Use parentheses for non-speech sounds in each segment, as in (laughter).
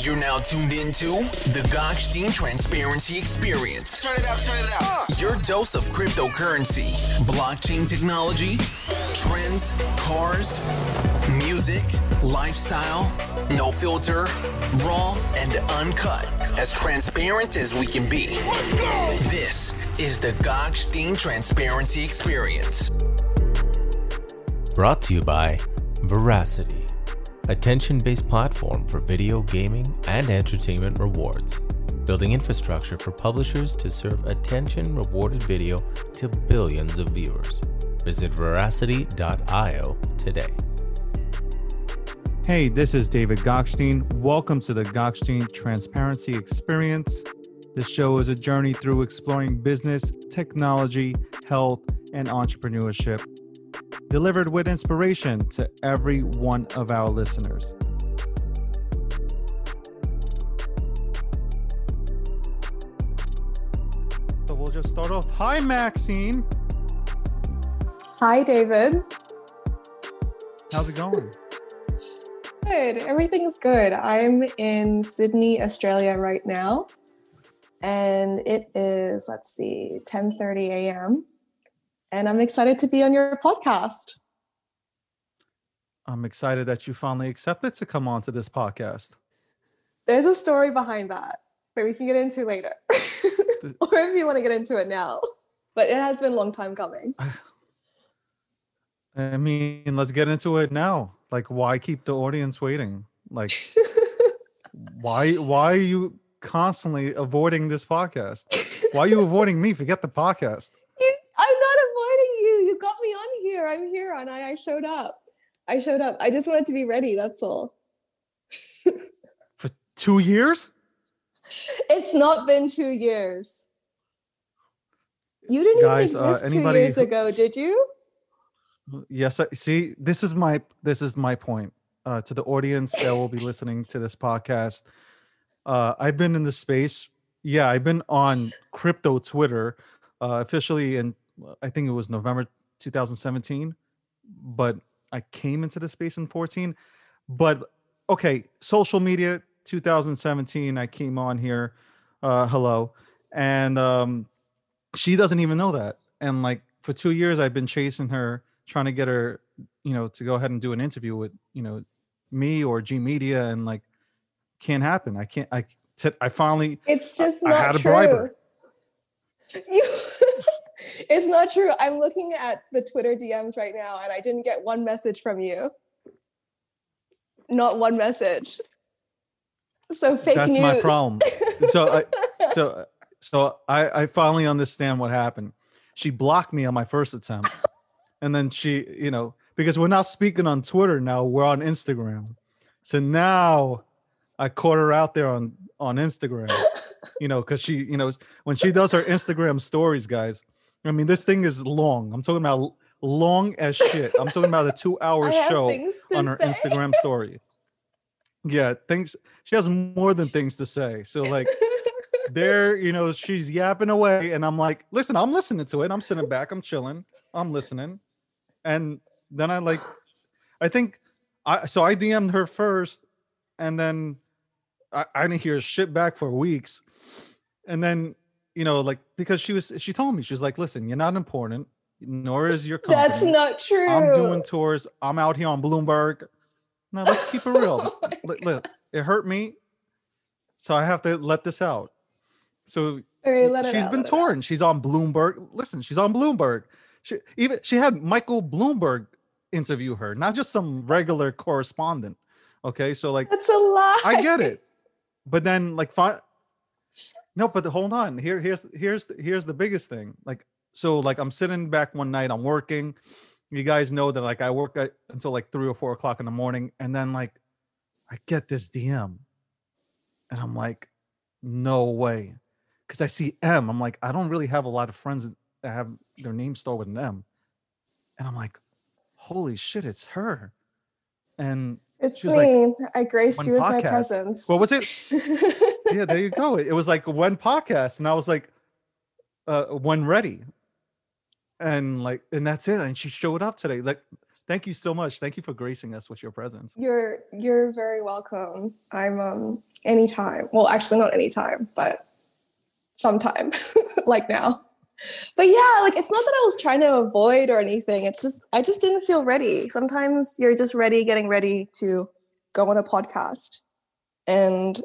You're now tuned into the Gokhshtein Transparency Experience. Turn it up, turn it up. Your dose of cryptocurrency, blockchain technology, trends, cars, music, lifestyle, no filter, raw and uncut, as transparent as we can be. This is the Gokhshtein Transparency Experience. Brought to you by Verasity, attention based platform for video gaming and entertainment rewards, building infrastructure for publishers to serve attention rewarded video to billions of viewers. Visit verasity.io today. Hey, this is David Gokhshtein. Welcome to the Gokhshtein Transparency Experience. This show is a journey through exploring business, technology, health, and entrepreneurship, delivered with inspiration to every one of our listeners. So we'll just start off. Hi, Maxine. Hi, David. How's it going? Good. Everything's good. I'm in Sydney, Australia right now. And it is, let's see, 10:30 a.m. And I'm excited to be on your podcast. I'm excited that you finally accepted to come on to this podcast. There's a story behind that that we can get into later. (laughs) or if you want to get into it now. But it has been a long time coming. I mean, let's get into it now. Like, why keep the audience waiting? Like, (laughs) why why are you constantly avoiding this podcast? Why are you avoiding me? Forget the podcast. You, I'm not avoiding you. You got me on here. I'm here and I, I showed up. I showed up. I just wanted to be ready. That's all. For two years? It's not been two years. You didn't Guys, even uh, exist two years who- ago, did you? Yes. I, see, this is my this is my point uh, to the audience that will be listening to this podcast. Uh, I've been in the space. Yeah, I've been on crypto Twitter uh, officially and I think it was November 2017, but I came into the space in 14. But okay, social media 2017. I came on here. Uh, hello, and um, she doesn't even know that. And like for two years, I've been chasing her, trying to get her, you know, to go ahead and do an interview with, you know, me or G Media, and like, can't happen. I can't. I t- I finally. It's just I not had to true. her. You, (laughs) it's not true. I'm looking at the Twitter DMs right now and I didn't get one message from you. Not one message. So fake That's news. my problem. (laughs) So I, so so I I finally understand what happened. She blocked me on my first attempt, and then she, you know, because we're not speaking on Twitter now, we're on Instagram. So now I caught her out there on on Instagram. You know, because she, you know, when she does her Instagram stories, guys. I mean, this thing is long. I'm talking about long as shit. I'm talking about a two-hour (laughs) show on her say. Instagram story. Yeah, things she has more than things to say. So like there, you know, she's yapping away, and I'm like, listen, I'm listening to it. I'm sitting back, I'm chilling, I'm listening. And then I like I think I so I DM'd her first, and then I, I didn't hear shit back for weeks. And then, you know, like because she was she told me, she was like, listen, you're not important, nor is your company. That's not true. I'm doing tours. I'm out here on Bloomberg. No, let's keep it real. (laughs) Oh look, look, it hurt me, so I have to let this out. So let she's out, been touring. She's on Bloomberg. Listen, she's on Bloomberg. She even she had Michael Bloomberg interview her, not just some regular correspondent. Okay, so like That's a lie. I get it, but then like fi- no, but hold on. Here, here's here's here's the biggest thing. Like so, like I'm sitting back one night, I'm working. You guys know that like I work at, until like three or four o'clock in the morning, and then like I get this DM, and I'm like, no way, because I see M. I'm like, I don't really have a lot of friends that have their name start with an M, and I'm like, holy shit, it's her, and It's was like, me. I graced you with my presence. What was it? (laughs) yeah, there you go. It, it was like one podcast, and I was like, uh, when ready, and like, and that's it. And she showed up today. Like, Thank you so much. Thank you for gracing us with your presence. You're you're very welcome. I'm um anytime. Well, actually not anytime, but sometime (laughs) like now. But yeah, like it's not that I was trying to avoid or anything. It's just I just didn't feel ready. Sometimes you're just ready getting ready to go on a podcast. And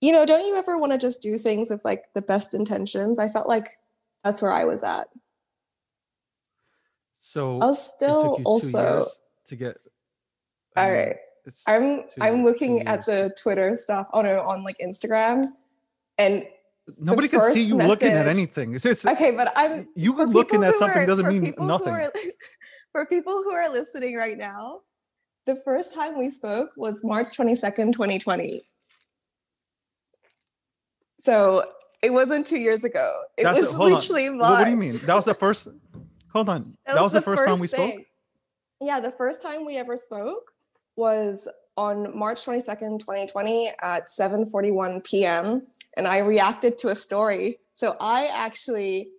you know, don't you ever want to just do things with like the best intentions? I felt like that's where I was at. So I was still also to get. I all mean. I'm i I'm looking at the Twitter stuff on oh on like Instagram, and nobody can see you message, looking at anything. It's, it's, okay, but I'm you looking at something are, doesn't mean nothing. Are, (laughs) for people who are listening right now, the first time we spoke was March 22nd, 2020. So it wasn't two years ago. It That's was literally March. What, do you mean? That was the first. Hold on. (laughs) That, that was, was, the, first, first time we spoke. Yeah, the first time we ever spoke was on March 22nd, 2020 at 7:41 p.m. and I reacted to a story. So I actually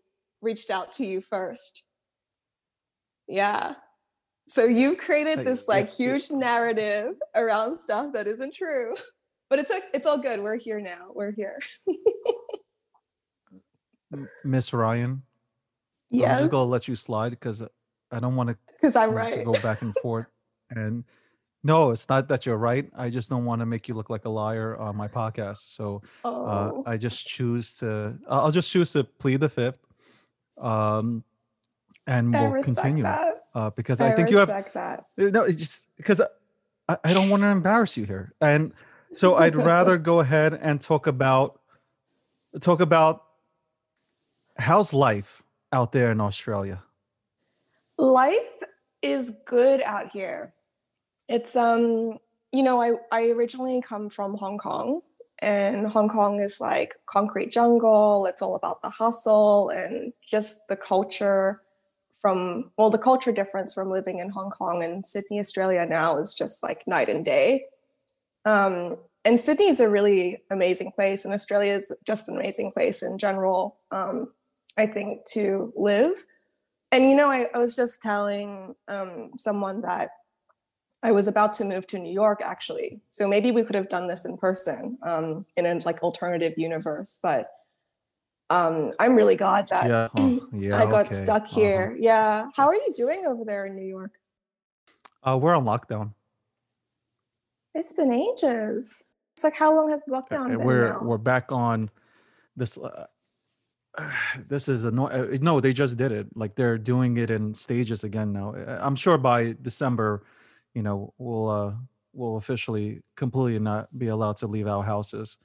reached out to you first. Yeah. So you've created this like huge narrative around stuff that isn't true. (laughs) But it's like it's all good. We're here now. We're here. (laughs) Miss Ryan, Yes. I'm just gonna let you slide because I don't want (laughs) to. Because I'm right. To go back and forth, and no, it's not that you're right. I just don't want to make you look like a liar on my podcast. So uh, oh. uh, I just choose to. I'll just choose to plead the fifth, um, and we'll continue uh, because I, I think you have. That. Uh, no, just because I, I don't want to embarrass you here, and so I'd rather (laughs) go ahead and talk about talk about how's life out there in Australia? Life is good out here. It's um, you know, I I originally come from Hong Kong and Hong Kong is like concrete jungle. It's all about the hustle and just the culture from well, the culture difference from living in Hong Kong and Sydney, Australia now is just like night and day. Um, and Sydney is a really amazing place, and Australia is just an amazing place in general. Um, I think, to live. And you know, I, I was just telling um, someone that I was about to move to New York actually. So maybe we could have done this in person um, in a like alternative universe. But um, I'm really glad that yeah. Oh, (clears throat) yeah, I got okay. stuck uh-huh. here. Uh-huh. Yeah. How are you doing over there in New York? Uh, we're on lockdown. It's been ages. It's like how long has the lockdown okay, been? We're now? we're back on this. Uh, (sighs) this is a no, uh, no they just did it like they're doing it in stages again now i'm sure by december you know we'll uh we'll officially completely not be allowed to leave our houses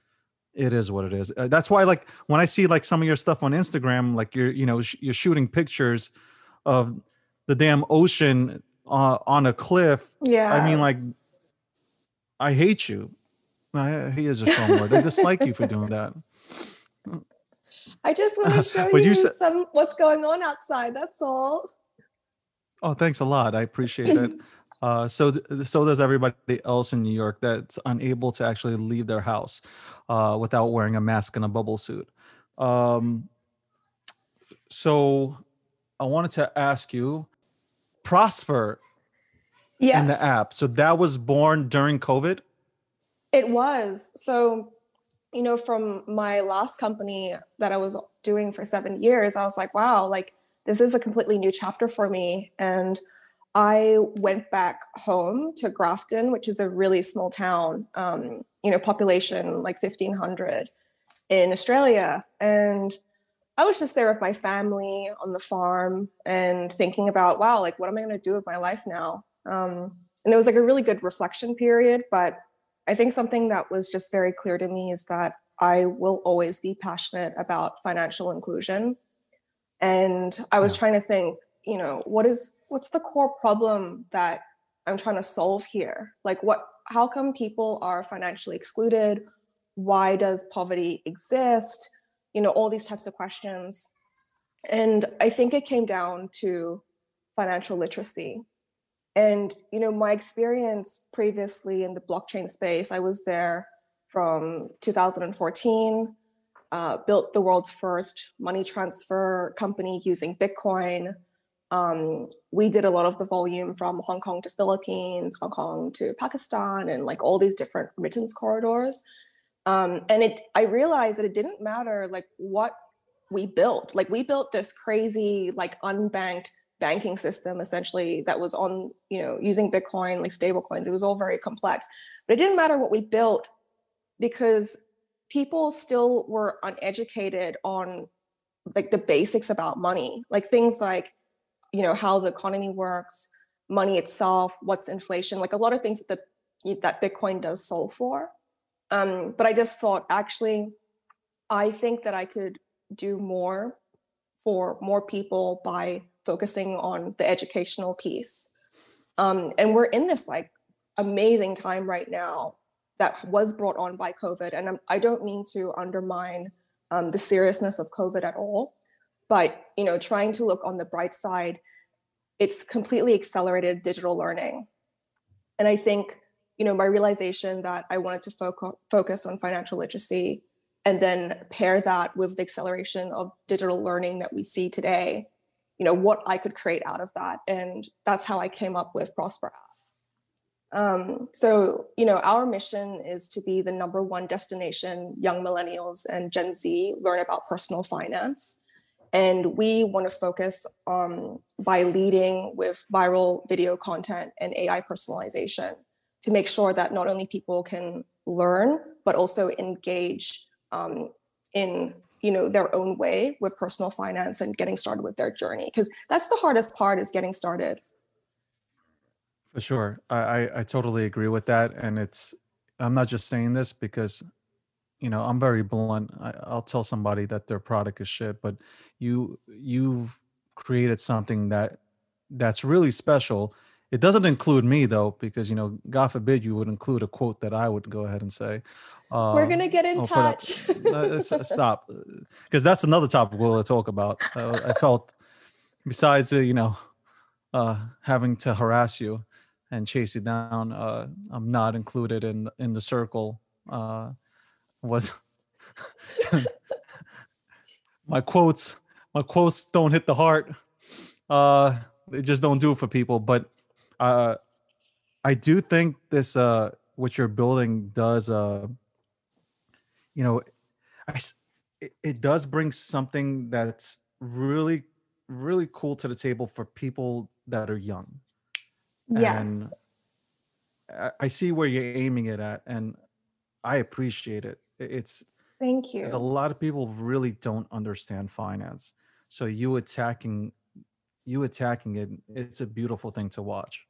it is what it is uh, that's why like when i see like some of your stuff on instagram like you're you know sh- you're shooting pictures of the damn ocean uh, on a cliff yeah i mean like i hate you I, he is a strong word i dislike you for doing that I just want to (laughs) show you, you sa- some what's going on outside. That's all. Oh, thanks a lot. I appreciate it. (laughs) Uh, so so does everybody else in New York that's unable to actually leave their house uh, without wearing a mask and a bubble suit. Um, so I wanted to ask you, Prosper yes. in the app. So that was born during COVID. It was. So you know, from my last company that I was doing for seven years, I was like, wow, like this is a completely new chapter for me. And I went back home to Grafton, which is a really small town, um, you know, population like 1500 in Australia. And I was just there with my family on the farm and thinking about, wow, like what am I going to do with my life now? Um, and it was like a really good reflection period, but I think something that was just very clear to me is that I will always be passionate about financial inclusion. And I was yeah. trying to think, you know, what is what's the core problem that I'm trying to solve here? Like what how come people are financially excluded? Why does poverty exist? You know, all these types of questions. And I think it came down to financial literacy and you know, my experience previously in the blockchain space, I was there from 2014. Uh, built the world's first money transfer company using Bitcoin. Um, we did a lot of the volume from Hong Kong to Philippines, Hong Kong to Pakistan, and like all these different remittance corridors. Um, and it, I realized that it didn't matter like what we built. Like we built this crazy, like unbanked banking system essentially that was on, you know, using Bitcoin, like stable coins. It was all very complex. But it didn't matter what we built because people still were uneducated on like the basics about money, like things like, you know, how the economy works, money itself, what's inflation, like a lot of things that the, that Bitcoin does solve for. Um, but I just thought actually, I think that I could do more for more people by focusing on the educational piece. Um, and we're in this like amazing time right now that was brought on by COVID. And I'm, I do not mean to undermine um, the seriousness of COVID at all, but you know, trying to look on the bright side, it's completely accelerated digital learning. And I think you know my realization that I wanted to focus focus on financial literacy and then pair that with the acceleration of digital learning that we see today you know what i could create out of that. And that's how i came up with prosper app. Um, so you know our mission is to be the number one destination young millennials and gen z learn about personal finance and we want to focus um, by leading with viral video content and ai personalization to make sure that not only people can learn but also engage um, in you know their own way with personal finance and getting started with their journey. Because that's the hardest part is getting started. For sure. I, I i totally agree with that. And it's i'm not just saying this because you know i'm very blunt I, i'll tell somebody that their product is shit but you you've created something that that's really special it doesn't include me though, because you know, God forbid you would include a quote that I would go ahead and say. Uh, We're gonna get in touch. Uh, (laughs) stop, because that's another topic we'll talk about. Uh, I felt, besides uh, you know, uh, having to harass you and chase you down, uh, I'm not included in in the circle. Was (laughs) my quotes? My quotes don't hit the heart. Uh, they just don't do it for people, but uh, I do think this uh, what you're building does uh, you know, I it, it does bring something that's really really cool to the table for people that are young. Yes. And I, I see where you're aiming it at, and I appreciate it. It's thank you. Because a lot of people really don't understand finance, so you attacking you attacking it, it's a beautiful thing to watch.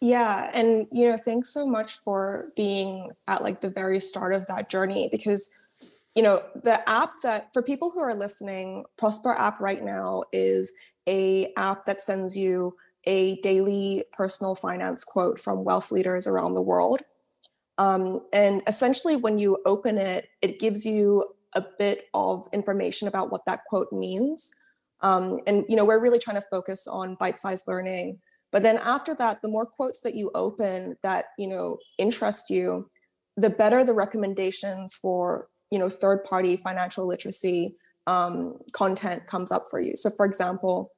Yeah. And, you know, thanks so much for being at like the very start of that journey because, you know, the app that for people who are listening, Prosper app right now is a app that sends you a daily personal finance quote from wealth leaders around the world. Um, and essentially, when you open it, it gives you a bit of information about what that quote means. Um, and you know, we're really trying to focus on bite-sized learning. But then after that, the more quotes that you open that you know interest you, the better the recommendations for you know third-party financial literacy um, content comes up for you. So, for example,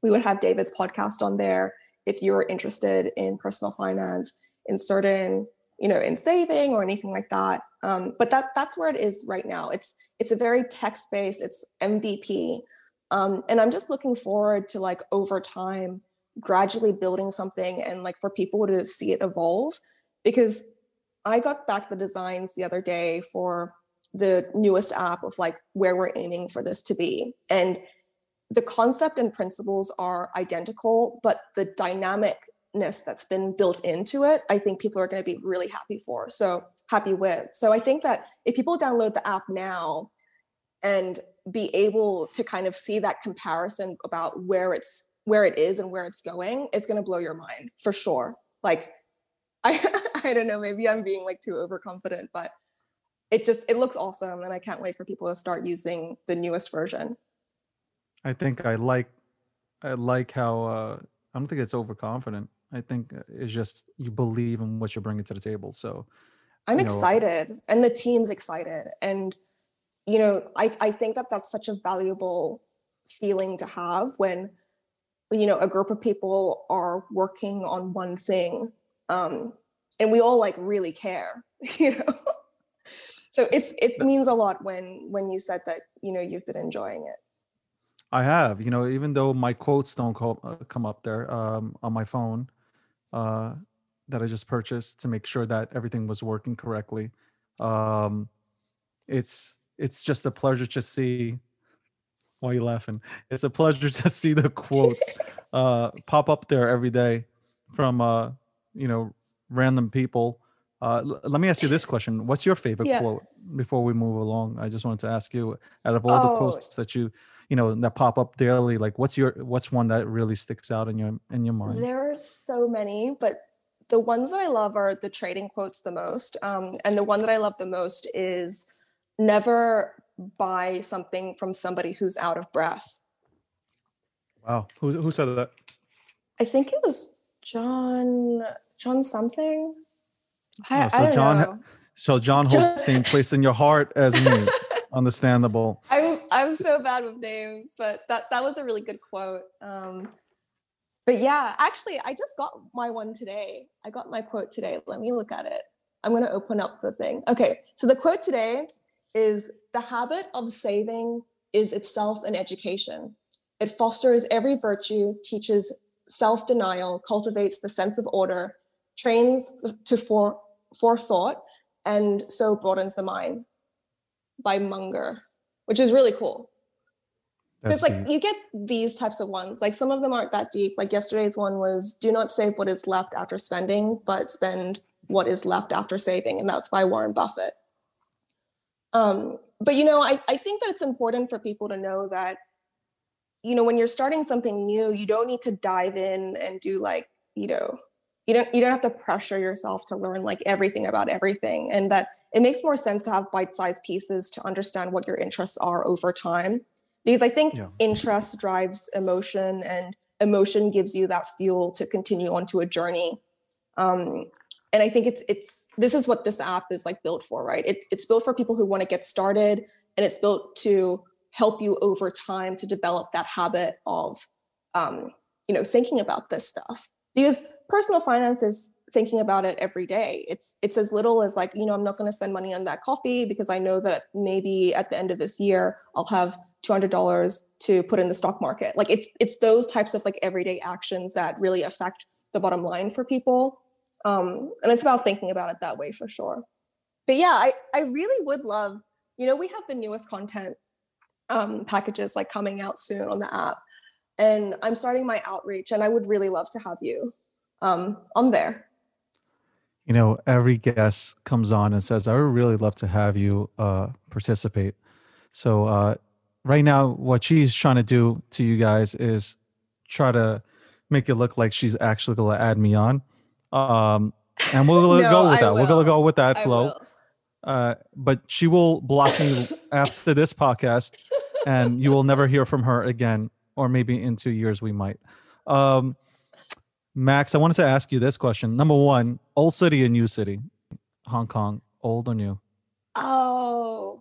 we would have David's podcast on there if you're interested in personal finance, in certain you know in saving or anything like that. Um, but that that's where it is right now. It's it's a very text-based. It's MVP. Um, and i'm just looking forward to like over time gradually building something and like for people to see it evolve because i got back the designs the other day for the newest app of like where we're aiming for this to be and the concept and principles are identical but the dynamicness that's been built into it i think people are going to be really happy for so happy with. So i think that if people download the app now and be able to kind of see that comparison about where it's where it is and where it's going it's going to blow your mind for sure. Like (laughs) i i don't know maybe i'm being like too overconfident but it just it looks awesome and i can't wait for people to start using the newest version. I think i like i like how uh i don't think it's overconfident i think uh, it's just you believe in what you're bringing to the table so i'm excited know. and the team's excited and you know, I, I think that that's such a valuable feeling to have when you know a group of people are working on one thing um, and we all like really care (laughs) you know so it's it means a lot when when you said that you know you've been enjoying it I have, you know, even though my quotes don't call, uh, come up there um, on my phone uh, that I just purchased to make sure that everything was working correctly. Um, it's it's just a pleasure to see. Why are you laughing? It's a pleasure to (laughs) see the quotes (laughs) uh, pop up there every day from uh, you know random people. Uh, l- let me ask you this question: What's your favorite Yeah. quote? Before we move along, I just wanted to ask you, out of all the Oh. quotes that you you know that pop up daily like what's your what's one that really sticks out in your in your mind There are so many, but the ones that I love are the trading quotes the most. Um, and the one that I love the most is never buy something from somebody who's out of breath. wow who, who said that I think it was John John something. I, Oh, so I don't John know. so john holds the same (laughs) place in your heart as me (laughs) understandable I'm I'm so bad with names, but that that was a really good quote. Um, but yeah, actually, I just got my one today. I got my quote today. Let me look at it. I'm gonna open up the thing. Okay, so the quote today is the habit of saving is itself an education. It fosters every virtue, teaches self-denial, cultivates the sense of order, trains to fore, forethought, and so broadens the mind. By Munger which is really cool. It's like deep. you get these types of ones. Like some of them aren't that deep. Like yesterday's one was do not save what is left after spending, but spend what is left after saving. And that's by Warren Buffett. Um, but you know, I, I think that it's important for people to know that, you know, when you're starting something new, you don't need to dive in and do like, you know, you don't you don't have to pressure yourself to learn like everything about everything. And that it makes more sense to have bite-sized pieces to understand what your interests are over time because i think Yeah. interest drives emotion and emotion gives you that fuel to continue onto a journey um, and i think it's it's this is what this app is like built for right it, it's built for people who want to get started and it's built to help you over time to develop that habit of um, you know thinking about this stuff because personal finance is thinking about it every day. It's it's as little as like you know i'm not going to spend money on that coffee because i know that maybe at the end of this year i'll have $200 to put in the stock market. Like it's it's those types of like everyday actions that really affect the bottom line for people. Um and it's about thinking about it that way for sure. But yeah i i really would love you know we have the newest content um packages like coming out soon on the app. And i'm starting my outreach and i would really love to have you um on there. You know every guest comes on and says i would really love to have you uh participate. So uh right now what she's trying to do to you guys is try to make it look like she's actually going to add me on. Um and we'll (laughs) No, go with that. We're to go with that flow. uh but she will block me after this podcast (laughs) and you will never hear from her again or maybe in two years we might. Um max i wanted to ask you this question. Number one old city and new city? Hong kong old or new? Oh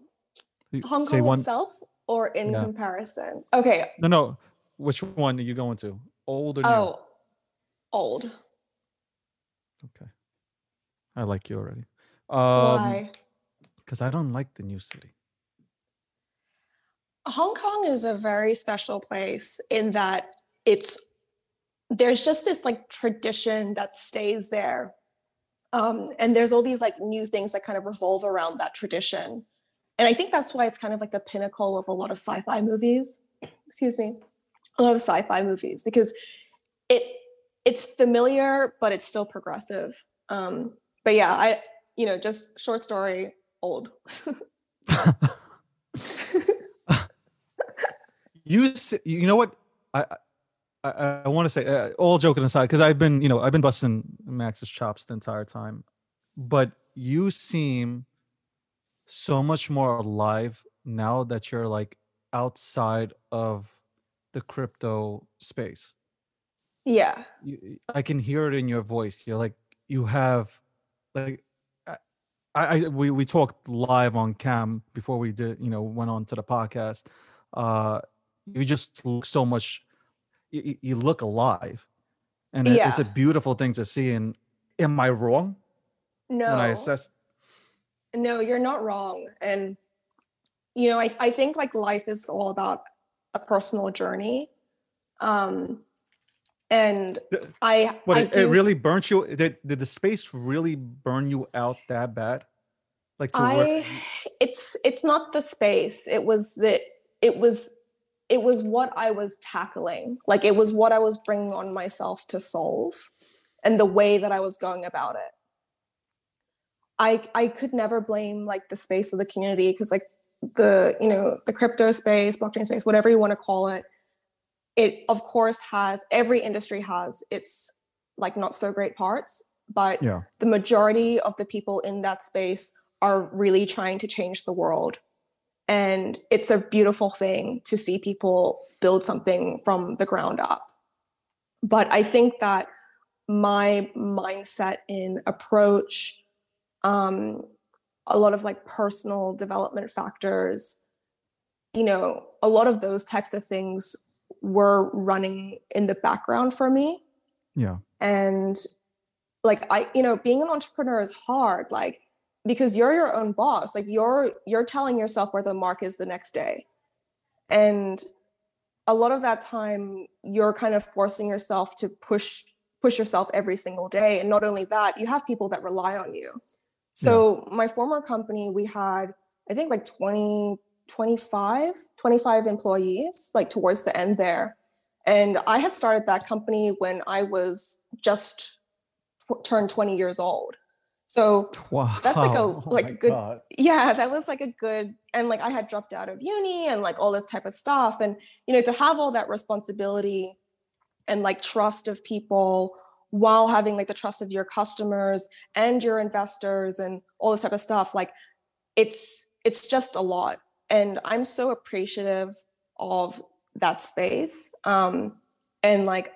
hong say kong one itself or in Yeah. comparison? Okay. No no which one are you going to? Old or new? Oh old. Okay. I like you already. Um why? because i don't like the new city. Hong Kong is a very special place in that it's there's just this like tradition that stays there. Um, and there's all these like new things that kind of revolve around that tradition. And I think that's why it's kind of like the pinnacle of a lot of sci-fi movies. Excuse me. A lot of sci-fi movies because it it's familiar, but it's still progressive. Um, but yeah, I you know, just short story, old. (laughs) (laughs) you you know what i i, I want to say uh, all joking aside because i've been you know i've been busting max's chops the entire time but you seem so much more alive now that you're like outside of the crypto space yeah. you, I can hear it in your voice. You're like you have like I, I we we talked live on cam before we did you know went on to the podcast. Uh, you just look so much. You, you look alive, and it- it's a beautiful thing to see. And am I wrong No. when I assess? No, you're not wrong. And you know, I, I think like life is all about a personal journey. Um and I But I it, it really burnt you. Did, did the space really burn you out that bad? Like to I it's it's not the space. It was that it was it was what I was tackling. Like it was what I was bringing on myself to solve and the way that I was going about it. I I could never blame like the space or the community because like the you know the crypto space, blockchain space, whatever you want to call it, it of course has every industry has its like not so great parts, but yeah, the majority of the people in that space are really trying to change the world. And it's a beautiful thing to see people build something from the ground up. But I think that my mindset in approach, um, a lot of like personal development factors, you know, a lot of those types of things were running in the background for me. Yeah, and like i you know being an entrepreneur is hard. Like because you're your own boss. Like you're you're telling yourself where the mark is the next day. And a lot of that time you're kind of forcing yourself to push push yourself every single day. And not only that you have people that rely on you. So my former company we had i think like 20 25 25 employees like towards the end there. And i had started that company when i was just tw- turned 20 years old so wow. That's like a- (laughs) Oh like my good- God. yeah that was like a good and like i had dropped out of uni and like all this type of stuff and you know to have all that responsibility and like trust of people while having like the trust of your customers and your investors and all this type of stuff like it's it's just a lot and i'm so appreciative of that space um and like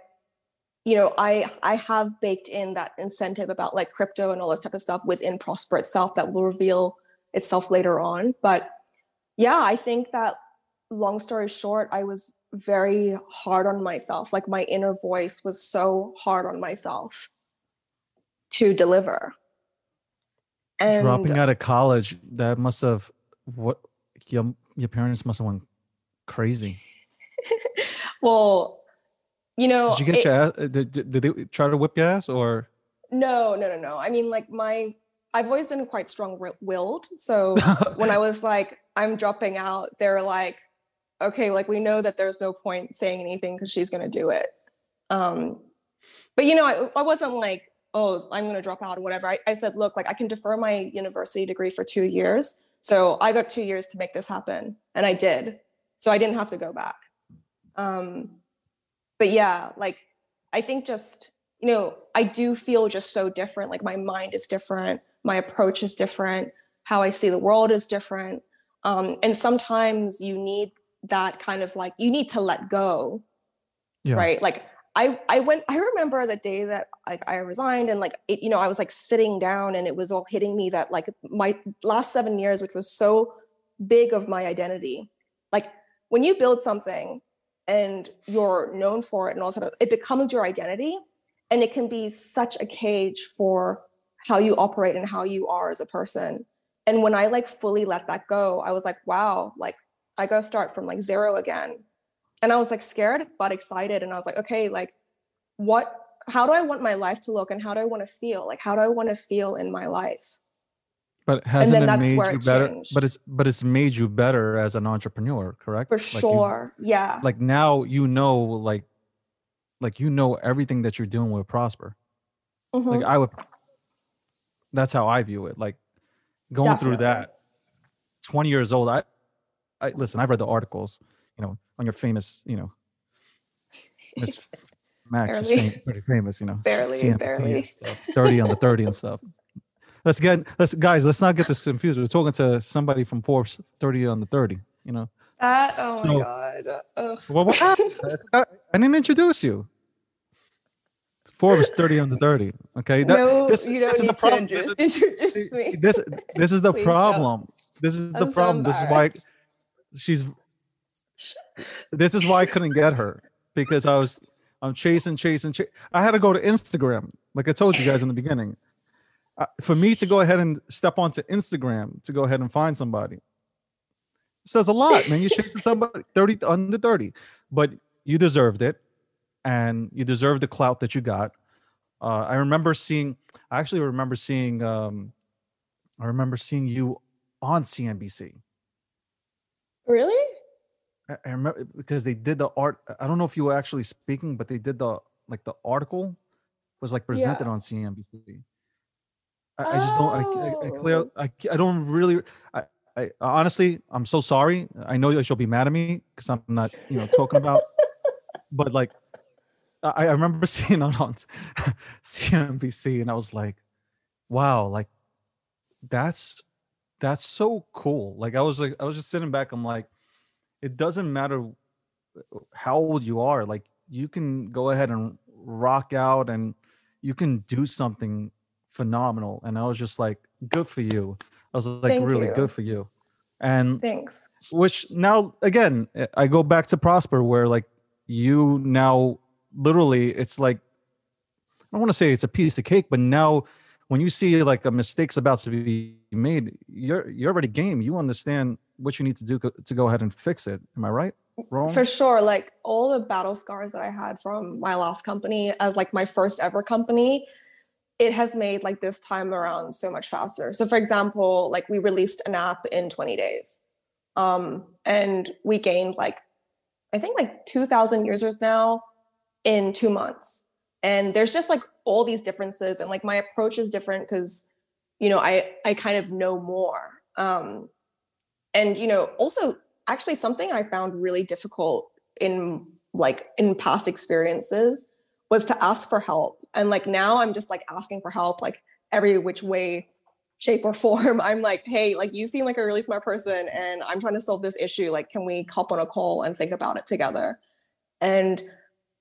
you know i i have baked in that incentive about like crypto and all this type of stuff within prosper itself that will reveal itself later on. But yeah i think that long story short i was very hard on myself. Like my inner voice was so hard on myself to deliver. And Dropping out of college, that must have what your your parents must have went crazy. (laughs) well you know Did you get it- your ass? uh, Did, did they try to whip your ass or? no no no no i mean like my i've always been quite strong-willed so (laughs) when I was like, I'm dropping out, they're like, okay, like we know that there's no point saying anything because she's gonna do it. Um, but you know, I, I wasn't like, oh, I'm gonna drop out or whatever. I, I said, look, like I can defer my university degree for two years. So I got two years to make this happen. And I did. So I didn't have to go back. Um, but yeah, like I think just, you know, I do feel just so different. Like my mind is different, my approach is different how I see the world is different. Um, and sometimes you need that kind of like you need to let go, Yeah. right? Like I I went I remember the day that like I resigned and like it, you know I was like sitting down and it was all hitting me that like my last seven years, which was so big of my identity, like when you build something and you're known for it and all also it becomes your identity and it can be such a cage for how you operate and how you are as a person. And when i like fully let that go i was like wow like i gotta start from like zero again. And i was like scared but excited and i was like okay like what how do i want my life to look and how do i want to feel? Like how do i want to feel in my life But hasn't then it that's made where you it better? changed. But it's but it's made you better as an entrepreneur, correct? for Like you- sure yeah like now you know, like, like you know everything that you're doing with Prosper. Mhm. Like I would. That's how I view it. Like going through that. Twenty years old. I, I listen. I've read the articles. You know, on your famous. You know, Miss (laughs) Max is Barely. fam- pretty famous. You know, Barely, barely. Thirty on the thirty and stuff. Let's get let's guys. Let's not get this confused. We're talking to somebody from Forbes. Thirty on the thirty. You know. that oh So- my god Ugh. Well, what happened? (laughs) I I didn't introduce you. Forbes 30 under 30. Okay. That- no this- you don't is the need to problem. This introduce, is- (laughs) introduce me This this is the Please don't. problem. This is the I'm so problem. this is why she's this is why I couldn't get her. because I was I'm chasing, chasing, chasing. I had to go to Instagram, like I told you guys in the beginning. Uh, for me to go ahead and step onto Instagram to go ahead and find somebody says a lot, man. You're chasing somebody (laughs) 30 under 30, but you deserved it, and you deserve the clout that you got. Uh, I remember seeing. I actually remember seeing. Um, I remember seeing you on CNBC. Really? I, I remember because they did the art. I don't know if you were actually speaking, but they did the like the article was like presented Yeah. on CNBC. I, I just don't. I, I, I clear. Oh. I, I don't really. I, I honestly, I'm so sorry. I know that you'll be mad at me because I'm not, you know, talking about. (laughs) but like, I, I remember (laughs) seeing it on CNBC, (laughs) and I was like, "Wow!" Like, that's that's so cool. Like, I was like, I was just sitting back. I'm like, it doesn't matter how old you are. Like, you can go ahead and rock out, and you can do something phenomenal. And I was just like, good for you. I was like, Thank really you. good for you. And Thanks. which now again i go back to prosper where like you now literally it's like i don't want to say it's a piece of cake but now when you see like a mistake's about to be made you're you're already game you understand what you need to do to go ahead and fix it am i right wrong For sure. Like all the battle scars that I had from my last company as like my first ever company, it has made like this time around so much faster. So for example, like we released an app in 20 days. Um, and we gained like I think like 2000 users now in 2 months. And there's just like all these differences and like my approach is different cuz you know, I I kind of know more. Um and you know, also actually something I found really difficult in like in past experiences was to ask for help. And like now I'm just like asking for help like every which way shape or (laughs) form. I'm like, "Hey, like you seem like a really smart person and I'm trying to solve this issue. Like can we hop on a call and think about it together?" And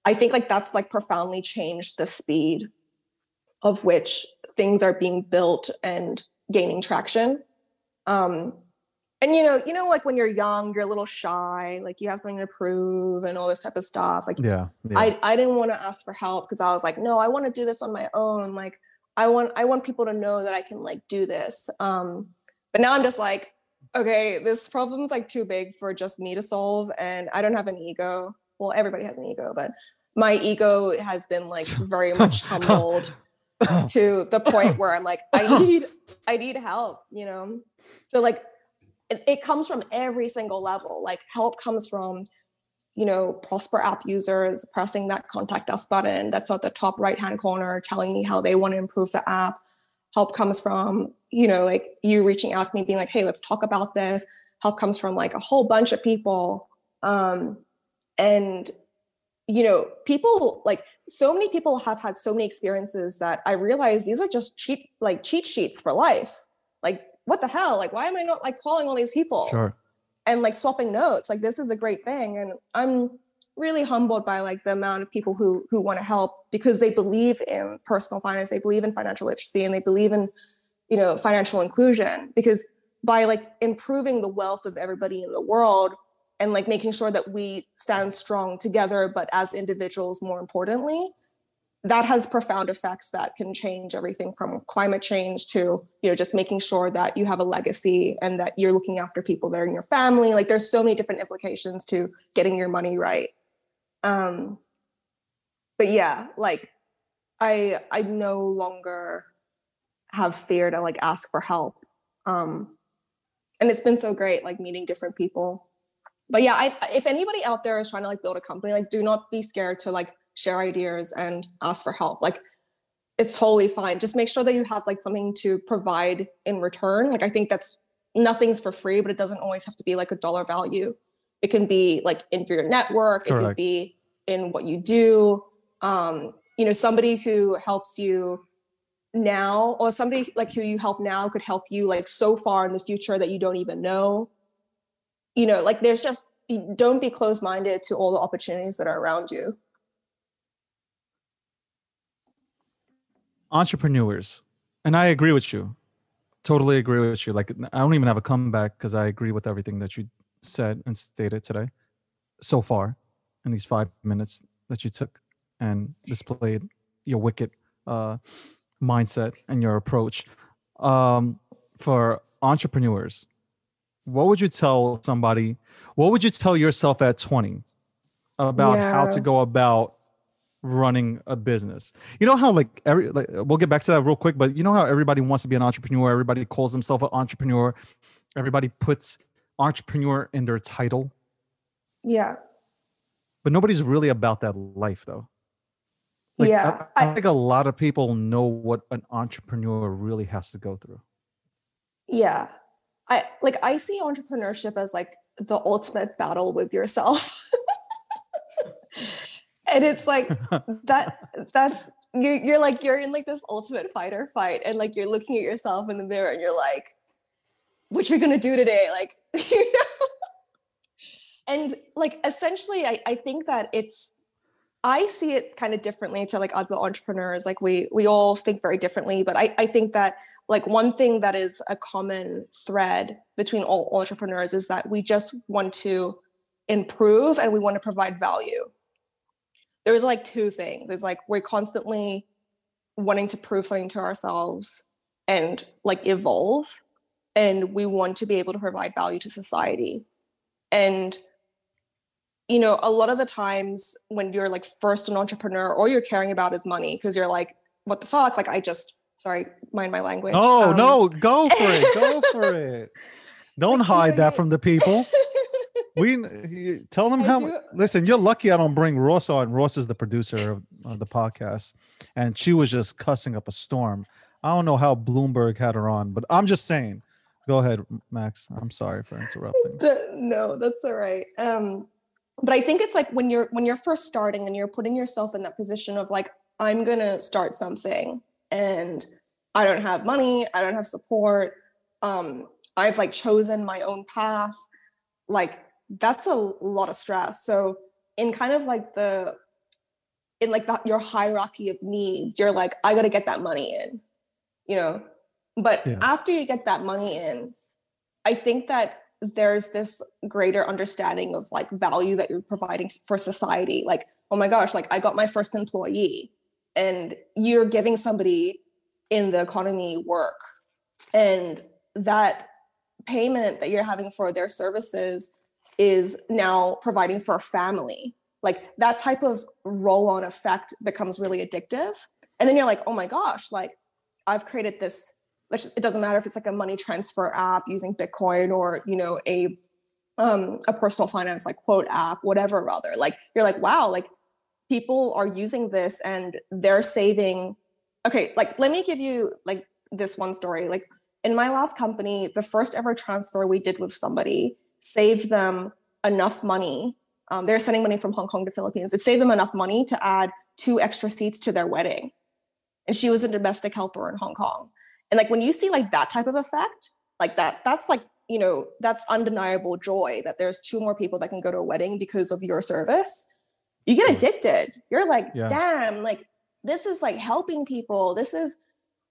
I think like that's like profoundly changed the speed of which things are being built and gaining traction. Um, and you know, you know, like when you're young, you're a little shy, like you have something to prove and all this type of stuff. Like yeah, yeah. I, I didn't want to ask for help because I was like, no, I want to do this on my own. Like I want I want people to know that I can like do this. Um, but now I'm just like, okay, this problem's like too big for just me to solve, and I don't have an ego. Well, everybody has an ego, but my ego has been like (laughs) very much humbled (laughs) to the point where I'm like, I (laughs) need I need help, you know. So like it, it comes from every single level. Like help comes from you know, Prosper app users pressing that contact us button that's at the top right hand corner, telling me how they want to improve the app. Help comes from, you know, like you reaching out to me, being like, hey, let's talk about this. Help comes from like a whole bunch of people. Um, and, you know, people like so many people have had so many experiences that I realize these are just cheat, like cheat sheets for life. What the hell? Like, why am I not like calling all these people? sure and like swapping notes like this is a great thing and i'm really humbled by like the amount of people who who want to help because they believe in personal finance they believe in financial literacy and they believe in you know financial inclusion because by like improving the wealth of everybody in the world and like making sure that we stand strong together but as individuals more importantly that has profound effects that can change everything from climate change to you know just making sure that you have a legacy and that you're looking after people that are in your family. Like there's so many different implications to getting your money right. Um but yeah like i i no longer have fear to like ask for help. Um and it's been so great like meeting different people. But yeah I, if anybody out there is trying to like build a company like do not be scared to like share ideas and ask for help. Like it's totally fine. Just make sure that you have like something to provide in return. Like i think that's nothing's for free but it doesn't always have to be like a dollar value. It can be like in your network. It can be in what you do. Um you know somebody who helps you now or somebody like who you help now could help you like so far in the future that you don't even know. You know like there's just don't be closed minded to all the opportunities that are around you entrepreneurs and i agree with you totally agree with you like i don't even have a comeback because i agree with everything that you said and stated today so far in these five minutes that you took and displayed your wicked uh, mindset and your approach. Um, for entrepreneurs, what would you tell somebody? What would you tell yourself at 20 about how to go about running a business? You know how like every like we'll get back to that real quick, but you know how everybody wants to be an entrepreneur, everybody calls themselves an entrepreneur, everybody puts entrepreneur in their title, Yeah. but nobody's really about that life though. Like, yeah. I, I I- think a lot of people know what an entrepreneur really has to go through. Yeah. I like I see entrepreneurship as like the ultimate battle with yourself. (laughs) and it's like (laughs) that that's you're, you're like you're in like this ultimate fight or fight and like you're looking at yourself in the mirror and you're like what you're gonna do today? Like (laughs) you know? And like essentially I, I think that it's i see it kind of differently to like other entrepreneurs. Like we we all think very differently but i i think that like one thing that is a common thread between all entrepreneurs is that we just want to improve and we want to provide value there's like two things it's like we're constantly wanting to prove something to ourselves and like evolve and we want to be able to provide value to society and you know a lot of the times when you're like first an entrepreneur all you're caring about is money because you're like what the fuck like i just sorry mind my language Oh Um, no, go for it. Go (laughs) for it. Don't hide that from the people. (laughs) We tell them how. do- Listen, you're lucky I don't bring Ross on. Ross is the producer of, of the podcast, and she was just cussing up a storm. I don't know how Bloomberg had her on, but I'm just saying. Go ahead, Max. I'm sorry for interrupting. (laughs) No that's all right um but i think it's like when you're when you're first starting and you're putting yourself in that position of like i'm gonna start something and i don't have money i don't have support um i've like chosen my own path like that's a lot of stress. So in kind of like the in like the, your hierarchy of needs you're like i gotta get that money in you know? But Yeah. after you get that money in i think that there's this greater understanding of like value that you're providing for society. Like oh my gosh like i got my first employee and you're giving somebody in the economy work. And that payment that you're having for their services is now providing for a family. Like that type of roll on effect becomes really addictive. And then you're like oh my gosh like i've created this it doesn't matter if it's like a money transfer app using bitcoin or you know a um a personal finance like quote app whatever rather. Like you're like wow like people are using this and they're saving okay like let me give you like this one story. Like in my last company the first ever transfer we did with somebody saved them enough money um, they're sending money from hong kong to philippines. It saved them enough money to add two extra seats to their wedding. And she was a domestic helper in hong kong. And like when you see like that type of effect like that that's like you know that's undeniable joy that there's two more people that can go to a wedding because of your service. You get addicted. You're like Yeah. damn like this is like helping people. This is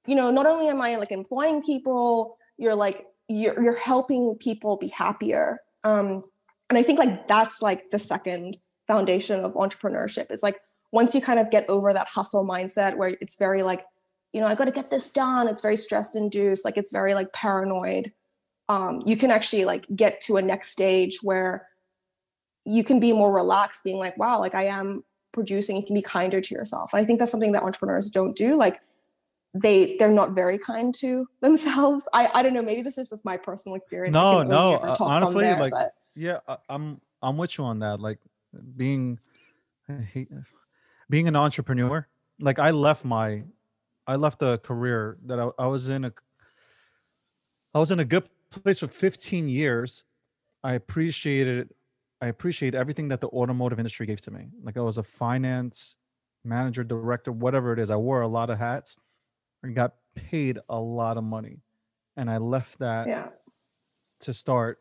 you know not only am i like employing people you're like you're, you're helping people be happier. Um and i think like that's like the second foundation of entrepreneurship is like once you kind of get over that hustle mindset where it's very like you know i got to get this done it's very stress induced like it's very like paranoid um you can actually like get to a next stage where you can be more relaxed being like wow like i am producing you can be kinder to yourself. And i think that's something that entrepreneurs don't do like they they're not very kind to (laughs) themselves i i don't know maybe this is just my personal experience No, no, uh, honestly, there, like, but- Yeah, I, I'm I'm with you on that. Like being hate, being an entrepreneur. Like I left my I left a career that I, I was in a I was in a good place for 15 years. I appreciated I appreciate everything that the automotive industry gave to me. Like I was a finance manager, director, whatever it is. I wore a lot of hats and got paid a lot of money. And I left that yeah to start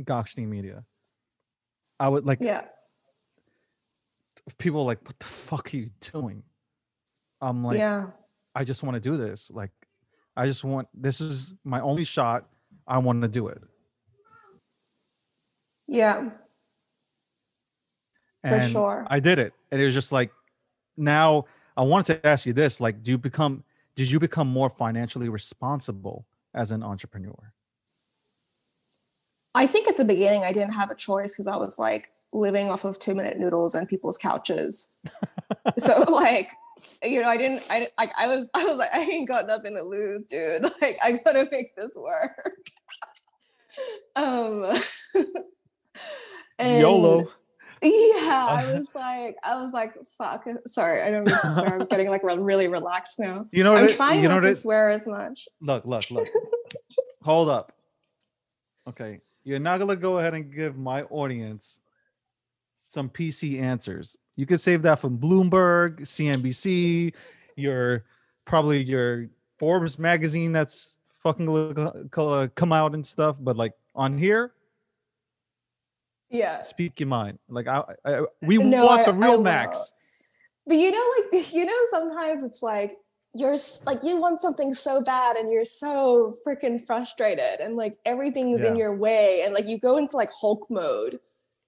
Gokhshtein Media. I would like yeah people are like, what the fuck are you doing? I'm like, yeah I just want to do this. Like, I just want this is my only shot. I want to do it. yeah For sure. I did it. And it was just like now I wanted to ask you this like do you become did you become more financially responsible as an entrepreneur? I think at the beginning I didn't have a choice because I was like living off of two minute noodles and people's couches. so (laughs) like, you know, I didn't, I like, I was, I was like, I ain't got nothing to lose, dude. (laughs) Like, I gotta make this work. (laughs) um, and, YOLO. Yeah, I uh, was like, I was like, fuck. Uh, sorry, I don't mean to swear. I'm getting like really relaxed now. You know, what I'm it, trying you know not to it, swear as much. Look, look, look. (laughs) Hold up. Okay, you're not gonna go ahead and give my audience some PC answers. You could save that from Bloomberg, CNBC, your probably your Forbes magazine that's fucking uh, come out and stuff. But like on here, yeah, speak your mind. Like I, I we no, want I, the real max. But you know, like (laughs) you know, sometimes it's like you're like you want something so bad and you're so freaking frustrated and like everything's Yeah. in your way and like you go into like Hulk mode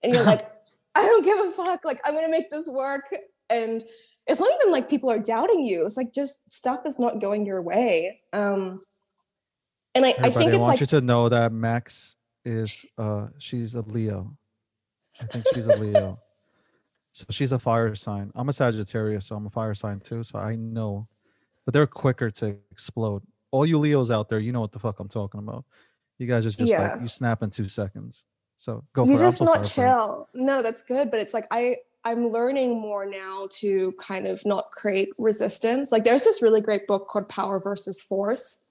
and you're like, (laughs) I don't give a fuck. Like I'm gonna make this work. And it's not even like people are doubting you. It's like just stuff is not going your way. Um and I, I think I it's want like you to know that Max is uh she's a Leo. I think she's a Leo. so she's a fire sign. I'm a Sagittarius, so I'm a fire sign too. So I know, but they're quicker to explode. All you Leos out there, you know what the fuck I'm talking about. You guys are just Yeah. like you snap in two seconds. So go you it. I'm just not chill no that's good but it's like i i'm learning more now to kind of not create resistance like there's this really great book called power versus force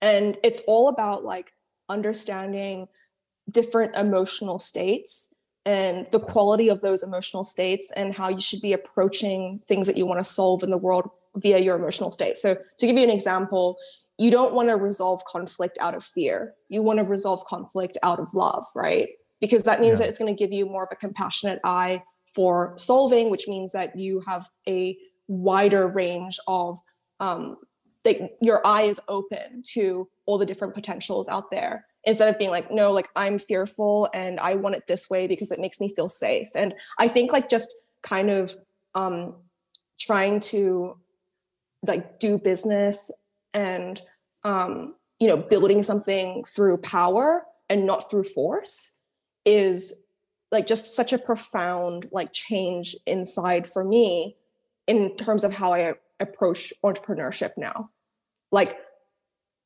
and it's all about like understanding different emotional states and the quality of those emotional states and how you should be approaching things that you want to solve in the world via your emotional state so to give you an example you don't want to resolve conflict out of fear. You want to resolve conflict out of love, right? Because that means Yeah. that it's going to give you more of a compassionate eye for solving, which means that you have a wider range of um, that your eye is open to all the different potentials out there instead of being like no like i'm fearful and i want it this way because it makes me feel safe. And i think like just kind of um trying to like do business and um, you know building something through power and not through force is like just such a profound like change inside for me in terms of how i approach entrepreneurship now. Like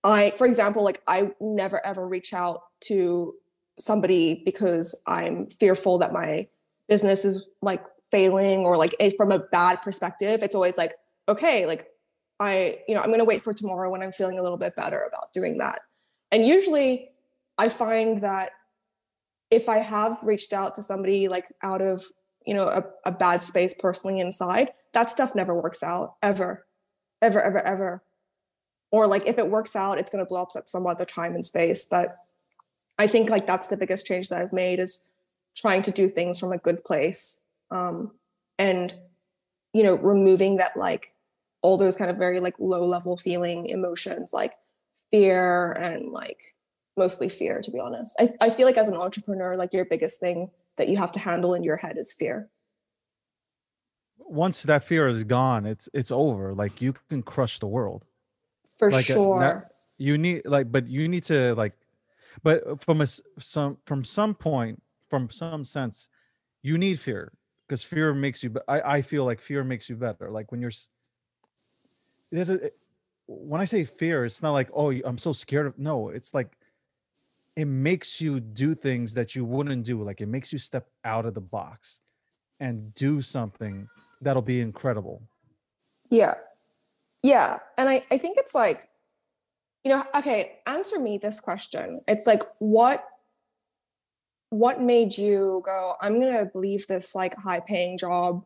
i for example like i never ever reach out to somebody because i'm fearful that my business is like failing or like from a bad perspective it's always like okay like I, you know, I'm going to wait for tomorrow when I'm feeling a little bit better about doing that. And usually I find that if I have reached out to somebody like out of, you know, a, a bad space personally inside, that stuff never works out ever, ever, ever, ever. Or like if it works out, it's going to blow up at some other time and space. But I think like that's the biggest change that I've made is trying to do things from a good place. Um, and, you know, removing that like all those kind of very like low level feeling emotions like fear and like mostly fear to be honest I, I feel like as an entrepreneur like your biggest thing that you have to handle in your head is fear Once that fear is gone, it's it's over. Like you can crush the world. For like uh, sure. that- you need like but you need to like but from a some from some point from some sense you need fear because fear makes you I, I feel like fear makes you better. Like when you're there's a when i say fear it's not like oh i'm so scared of no it's like it makes you do things that you wouldn't do. Like it makes you step out of the box and do something that'll be incredible. Yeah yeah and I, I think it's like you know okay answer me this question. It's like what what made you go i'm gonna leave this like high paying job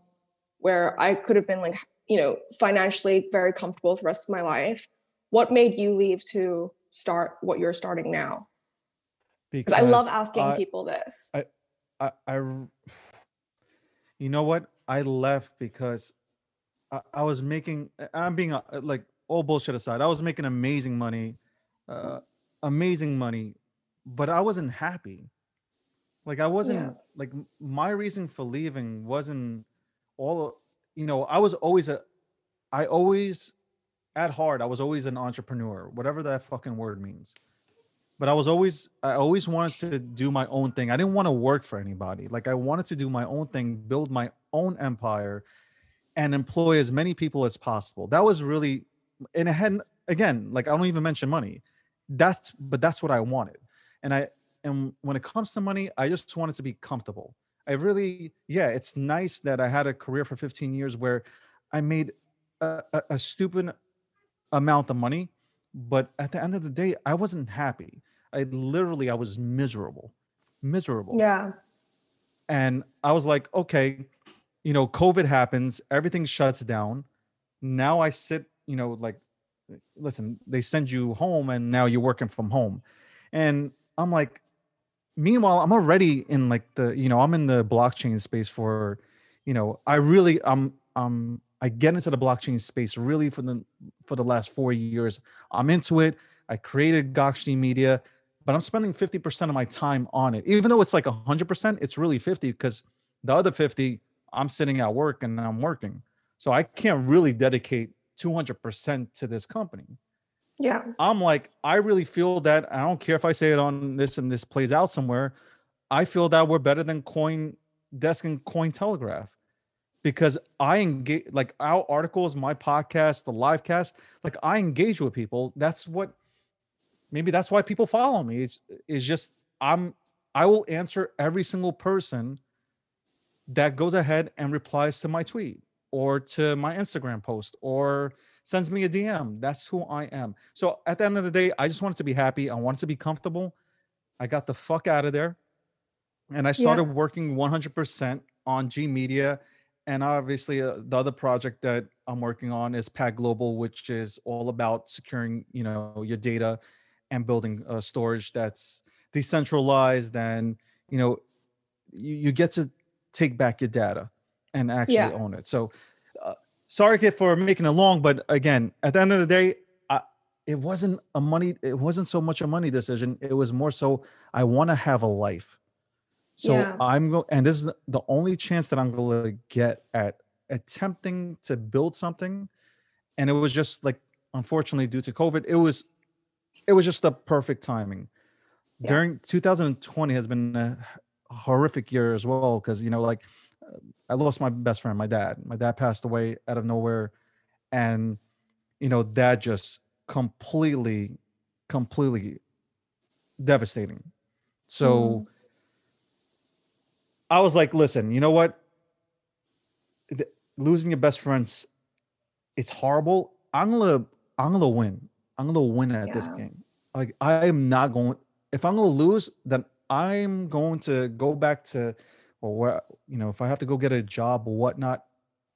where i could have been like you know financially very comfortable the rest of my life? What made you leave to start what you're starting now? Because i love asking I- people this. I, I, I, (sighs) you know what? I left because I, I was making. I'm being uh, like all bullshit aside. I was making amazing money, uh, amazing money, but I wasn't happy. Like I wasn't Yeah. like my reason for leaving wasn't all you know, I was always a I always at heart, I was always an entrepreneur, whatever that fucking word means. But I was always I always wanted to do my own thing. I didn't want to work for anybody. Like I wanted to do my own thing, build my own empire and employ as many people as possible. That was really and it had again, like I don't even mention money. That's but that's what I wanted. And I and when it comes to money, I just wanted to be comfortable. I really, yeah, it's nice that I had a career for 15 years where I made a, a, a stupid amount of money, but at the end of the day, I wasn't happy. I literally, I was miserable, miserable Yeah. and I was like, okay, you know, COVID happens, everything shuts down. Now I sit, you know, like, listen, they send you home, and now you're working from home, and I'm like, meanwhile, I'm already in like the, you know, I'm in the blockchain space for, you know, I really, I'm, um, I get into the blockchain space really for the for the last four years. I'm into it. I created Gokhshtein Media but I'm spending 50% of my time on it. Even though it's like 100%, it's really 50 because the other 50, I'm sitting at work and I'm working. So I can't really dedicate 200% to this company. Yeah. I'm like, I really feel that I don't care if I say it on this and this plays out somewhere. I feel that we're better than Coin Desk and Cointelegraph because I engage like our articles, my podcast, the live cast, like I engage with people. That's what maybe that's why people follow me. It's it's just I'm I will answer every single person that goes ahead and replies to my tweet or to my Instagram post or sends me a DM. That's who I am. So at the end of the day, I just wanted to be happy. I wanted to be comfortable. I got the fuck out of there. And I started working 100% on G Media. And obviously, uh, the other project that I'm working on is PAC Global, which is all about securing, you know, your data and building uh, storage that's decentralized and you know you, you get to take back your data and actually Yeah. own it so uh, sorry kid for making it long but again at the end of the day I, it wasn't a money it wasn't so much a money decision it was more so i want to have a life so Yeah. i'm going and this is the only chance that i'm going to get at attempting to build something and it was just like unfortunately due to covid it was it was just the perfect timing Yeah. during 2020 has been a horrific year as well because you know like i lost my best friend my dad. My dad passed away out of nowhere and you know that just completely completely devastating. So mm-hmm. i was like listen you know what? Th- losing your best friends it's horrible. I'm gonna i'm gonna win. I'm gonna win at this game. Like i am not going if i'm gonna lose then i'm going to go back to well, where you know if i have to go get a job or whatnot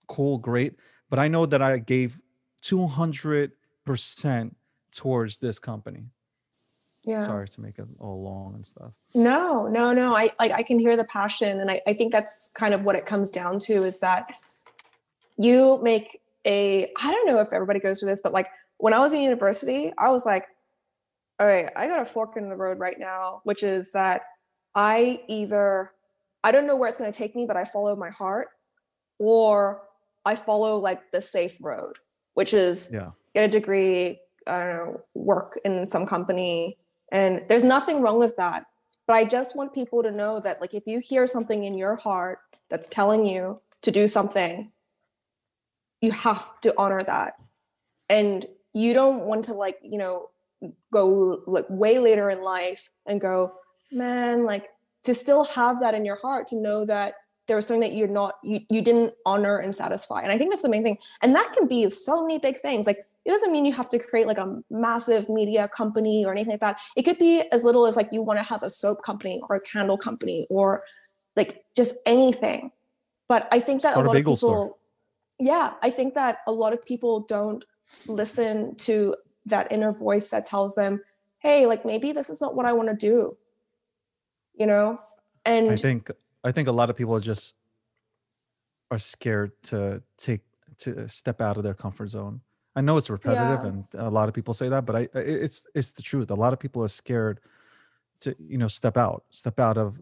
cool great but i know that i gave 200% towards this company Yeah. sorry to make it all long and stuff No, no, no. I like I can hear the passion, and I, I think that's kind of what it comes down to is that you make a I don't know if everybody goes through this, but like when I was in university, I was like, all right, I got a fork in the road right now, which is that I either I don't know where it's gonna take me, but I follow my heart, or I follow like the safe road, which is yeah get a degree, I don't know, work in some company. And there's nothing wrong with that. But I just want people to know that, like, if you hear something in your heart that's telling you to do something, you have to honor that. And you don't want to, like, you know, go like way later in life and go, man, like, to still have that in your heart, to know that there was something that you're not, you, you didn't honor and satisfy. And I think that's the main thing. And that can be so many big things. Like, it doesn't mean you have to create like a massive media company or anything like that. It could be as little as like you want to have a soap company or a candle company or like just anything. But I think that Start a a lot of people, store. yeah, I think that a lot of people don't listen to that inner voice that tells them, hey, like maybe this is not what I want to do. You know? And I think I think a lot of people are just are scared to take to step out of their comfort zone. I know it's repetitive Yeah. and a lot of people say that, but I it's it's the truth. A lot of people are scared to you know step out step out of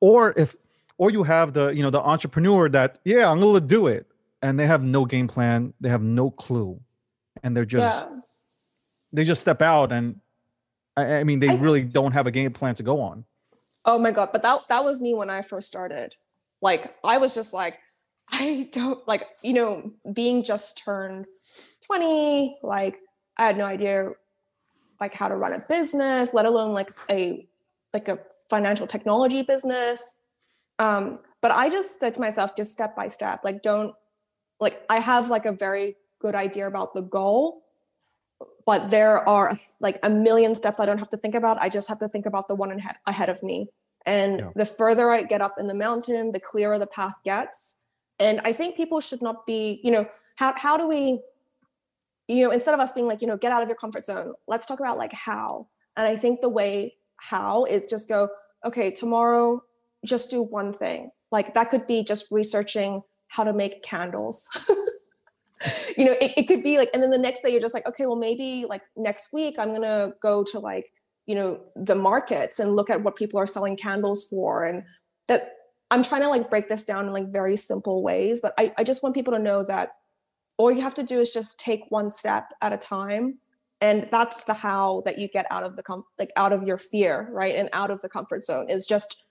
or if or you have the you know the entrepreneur that yeah i'm gonna do it and they have no game plan they have no clue and they're just yeah. They just step out and i, I mean they I- really don't have a game plan to go on Oh my god, but that that was me when I first started. Like I was just like I don't like, you know, being just turned 20, like I had no idea like how to run a business, let alone like a like a financial technology business. Um but I just said to myself just step by step, like don't like I have like a very good idea about the goal, but there are like a million steps I don't have to think about. I just have to think about the one ahead ahead of me. And Yeah. the further I get up in the mountain, the clearer the path gets. And I think people should not be, you know, how how do we, you know, instead of us being like, you know, get out of your comfort zone, let's talk about like how. And I think the way how is just go, okay, tomorrow, just do one thing. Like that could be just researching how to make candles. (laughs) (laughs) you know, it, it could be like, and then the next day you're just like, okay, well, maybe like next week I'm gonna go to like, you know, the markets and look at what people are selling candles for. And that I'm trying to like break this down in like very simple ways, but I, I just want people to know that all you have to do is just take one step at a time. And that's the how that you get out of the com- like out of your fear, right? And out of the comfort zone is just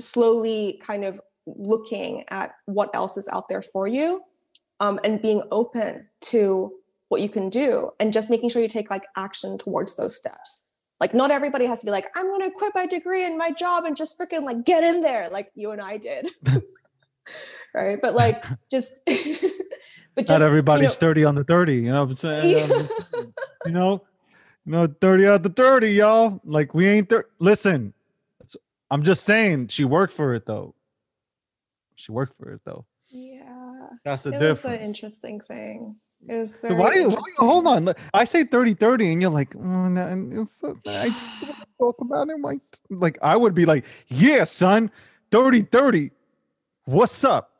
slowly kind of looking at what else is out there for you um, and being open to what you can do and just making sure you take like action towards those steps. Like not everybody has to be like i'm going to quit my degree and my job and just freaking like get in there like you and i did. (laughs) (laughs) Right? But like just (laughs) but just not everybody's you know, 30 on the 30 you know what i'm saying? Yeah. I'm just saying, you know you know 30 out the 30 y'all. Like we ain't there listen i'm just saying she worked for it though. She worked for it though that's the it was an interesting thing was So why do you, why do you hold on? I say 30 30 and you're like, oh, no, and it's so, I just wanna talk about it. Like, like I would be like, yeah, son, 30 30. What's up?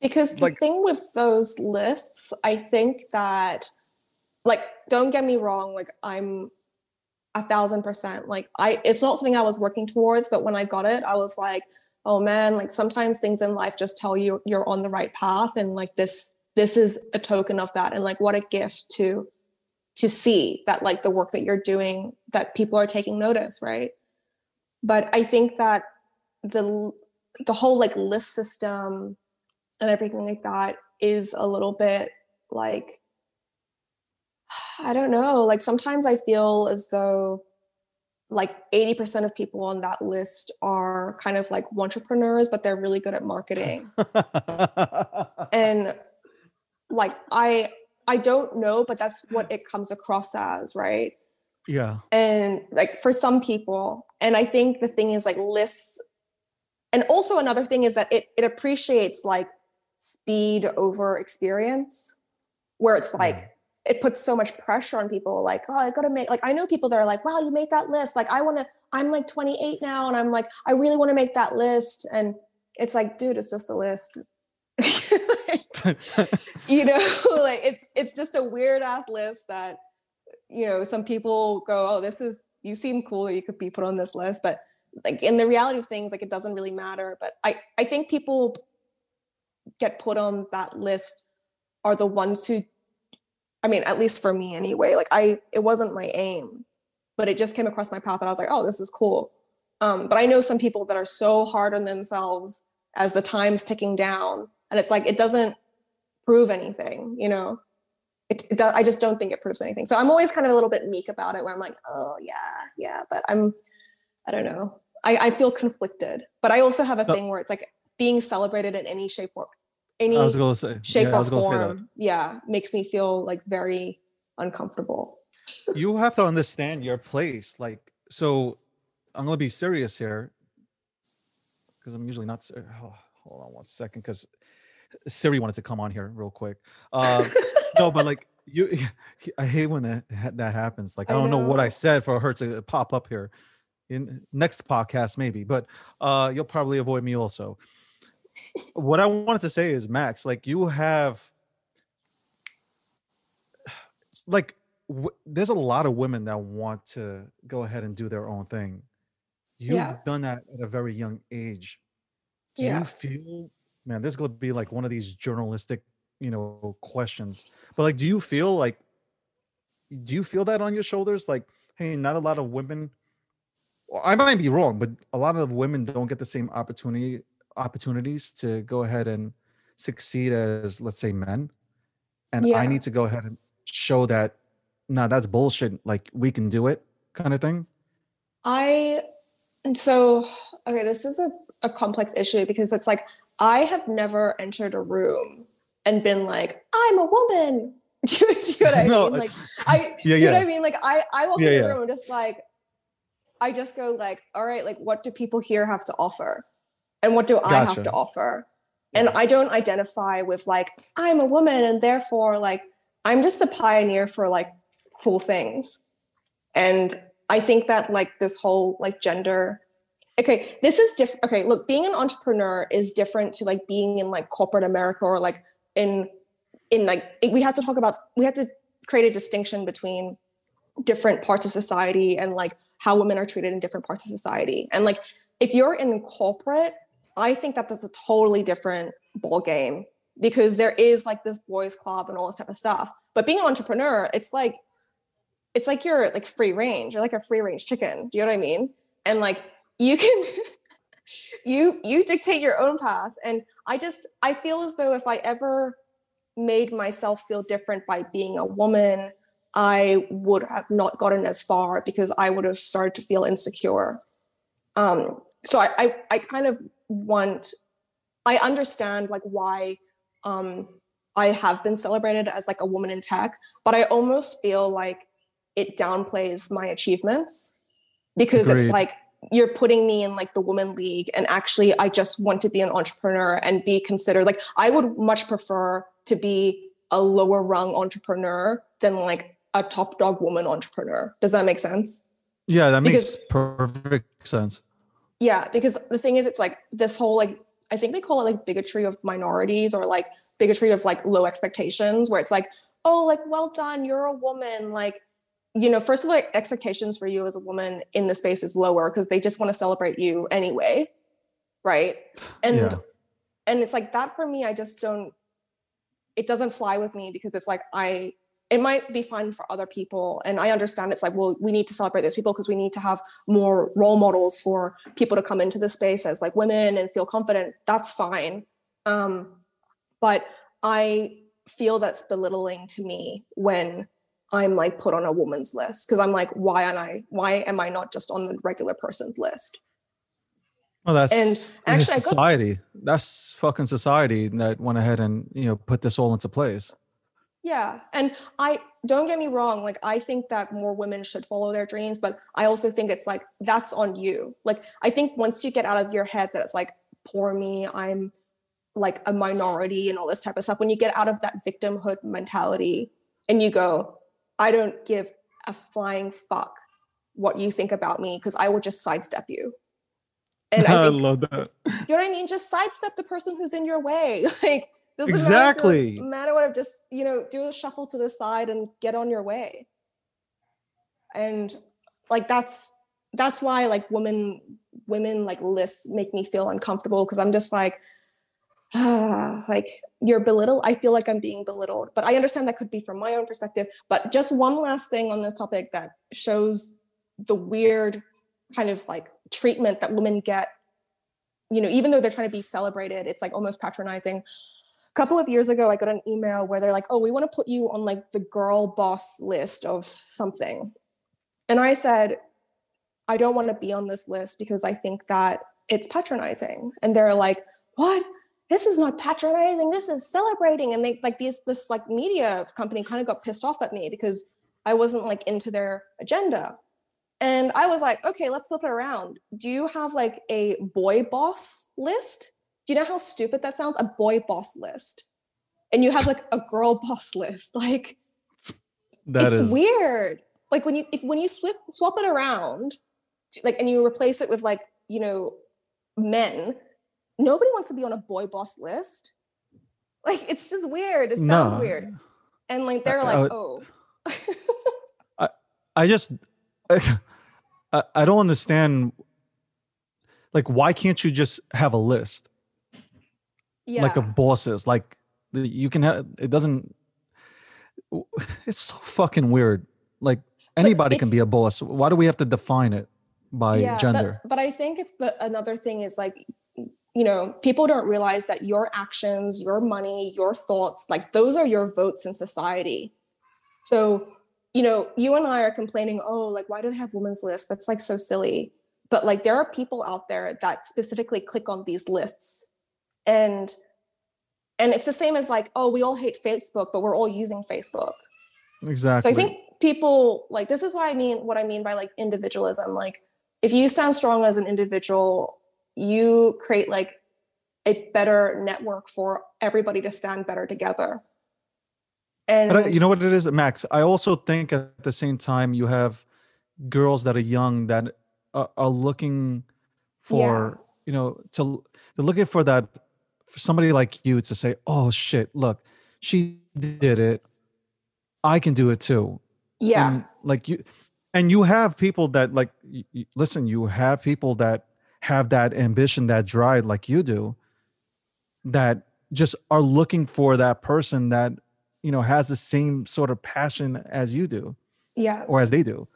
Because the Like- thing with those lists, I think that, like, don't get me wrong, like, I'm a thousand percent like, I, it's not something I was working towards, but when I got it, I was like, oh man, like, sometimes things in life just tell you you're on the right path. And like, this, this is a token of that. And like, what a gift to, to see that, like, the work that you're doing, that people are taking notice, right? But I think that the, the whole like list system and everything like that is a little bit like I don't know, like sometimes I feel as though like 80% of people on that list are kind of like entrepreneurs but they're really good at marketing. (laughs) and like I I don't know but that's what it comes across as, right? yeah. and like for some people and i think the thing is like lists and also another thing is that it it appreciates like speed over experience where it's like hmm. It puts so much pressure on people like oh i gotta make like i know people that are like wow you made that list like i want to i'm like 28 now and i'm like i really want to make that list and it's like dude it's just a list. (laughs) You know (laughs) like it's it's just a weird ass list that you know some people go oh this is you seem cool you could be put on this list but like in the reality of things like it doesn't really matter but i i think people get put on that list are the ones who i mean at least for me anyway like i it wasn't my aim but it just came across my path and i was like oh this is cool um but i know some people that are so hard on themselves as the time's ticking down and it's like it doesn't prove anything you know it, it do, I just don't think it proves anything. So I'm always kind of a little bit meek about it where I'm like, oh yeah, yeah, but I'm, I don't know. I, I feel conflicted, but I also have a thing where it's like being celebrated in any shape or any I was gonna say shape yeah, or was gonna say that. form. Yeah. Makes me feel like very uncomfortable. (laughs) you have to understand your place. Like, so I'm gonna be serious here because I'm usually not. Oh, hold on one second, because Siri wanted to come on here real quick. Uh, (laughs) no, but like you, (laughs) I hate when that that happens. Like I I don't know. what I said for her to pop up here in next podcast maybe, but uh, you'll probably avoid me also. What I wanted to say is Max, like you have (sighs) like w- there's a lot of women that want to go ahead and do their own thing You've Yeah. done that at a very young age. Do Yeah. you feel, man, this is going to be like one of these journalistic, you know, questions. But like, do you feel like, do you feel that on your shoulders? Like, hey, not a lot of women, I might be wrong, but a lot of women don't get the same opportunity opportunities to go ahead and succeed as, let's say, men. And Yeah. I need to go ahead and show that, nah, that's bullshit. Like, we can do it, kind of thing. I and so okay, this is a, a complex issue because it's like I have never entered a room and been like, I'm a woman. (laughs) Do you, do you know what I No, mean? Like I (laughs) Yeah, do you know yeah. what I mean? Like I I walk Yeah, in the room and just like I just go like, all right, like what do people here have to offer? And what do I have to offer? And I don't identify with like, I'm a woman and therefore like I'm just a pioneer for like cool things. And I think that like this whole like gender okay, this is different. Okay, look, being an entrepreneur is different to like being in like corporate America or like in in like we have to talk about we have to create a distinction between different parts of society and like how women are treated in different parts of society. And like if you're in corporate, I think that that's a totally different ball game because there is like this boys club and all this type of stuff. But being an entrepreneur, it's like it's like you're like free range. You're like a free range chicken. Do you know what I mean? And like you can (laughs) you you dictate your own path. And I just I feel as though if I ever made myself feel different by being a woman, I would have not gotten as far because I would have started to feel insecure. Um, so I, I I kind of want I understand like why um I have been celebrated as like a woman in tech, but I almost feel like it downplays my achievements because Agreed. it's like you're putting me in like the woman league and actually I just want to be an entrepreneur and be considered like I would much prefer to be a lower rung entrepreneur than like a top dog woman entrepreneur. Does that make sense? Yeah, that makes perfect sense. Yeah, because the thing is, it's like this whole like I think they call it like bigotry of minorities or like bigotry of like low expectations, where it's like, oh, like well done, you're a woman. Like, you know, first of all, like, expectations for you as a woman in the space is lower because they just want to celebrate you anyway, right? And Yeah. and it's like that for me. I just don't. It doesn't fly with me because it's like I. It might be fun for other people, and I understand it's like, well, we need to celebrate those people because we need to have more role models for people to come into the space as like women and feel confident that's fine um but i feel that's belittling to me when i'm like put on a woman's list because i'm like why am i why am i not just on the regular person's list Well, that's And actually, I got- society. That's fucking society that went ahead and you know put this all into place. Yeah. And I don't get me wrong, like I think that more women should follow their dreams, but I also think it's like that's on you. Like I think once you get out of your head that it's like poor me, I'm like a minority and all this type of stuff, when you get out of that victimhood mentality and you go, I don't give a flying fuck what you think about me because I will just sidestep you. And I (laughs) I love that. you know what I mean? Just sidestep the person who's in your way. (laughs) Like doesn't Exactly. matter, matter what. Just you know, do a shuffle to the side and get on your way. And like that's that's why like women women like lists make me feel uncomfortable because I'm just like ah, (sighs) like you're belittled. I feel like I'm being belittled, but I understand that could be from my own perspective. But just one last thing on this topic that shows the weird kind of like treatment that women get you know even though they're trying to be celebrated it's like almost patronizing couple of years ago i got an email where they're like oh we want to put you on like the girl boss list of something. And i said i don't want to be on this list because i think that it's patronizing. And they're like what? This is not patronizing. This is celebrating. And they like this this like media company kind of got pissed off at me because i wasn't like into their agenda. And I was like, okay, let's flip it around. Do you have like a boy boss list? Do you know how stupid that sounds? A boy boss list. And you have like a girl (laughs) boss list. Like That it's is weird. Like when you if when you swap swap it around, like and you replace it with like, you know, men, nobody wants to be on a boy boss list. Like it's just weird. It sounds No. weird. And like they're I- like, I would- oh. (laughs) I just (laughs) I, I don't understand like why can't you just have a list yeah. like of bosses like you can have it doesn't (laughs) it's so fucking weird like anybody can be a boss why do we have to define it by yeah, gender But, but I think it's the another thing is like, you know, people don't realize that your actions, your money, your thoughts, like those are your votes in society. So, you know, you and I are complaining, oh, like why do they have women's lists? That's like so silly. But like there are people out there that specifically click on these lists. And and it's the same as like, oh, we all hate Facebook, but we're all using Facebook. exactly So I think people like this is why I mean what I mean by like individualism. Like if you stand strong as an individual, you create like a better network for everybody to stand better together. And I, you know what it is, Max? I also think at the same time you have girls that are young that are, are looking for, you know, to they're looking for that for somebody like you to say, "Oh shit, look, she did it. I can do it too." yeah, And, like you and you have people that like y- y- listen, you have people that have that ambition, that drive like you do that just are looking for that person that you know has the same sort of passion as you do yeah, or as they do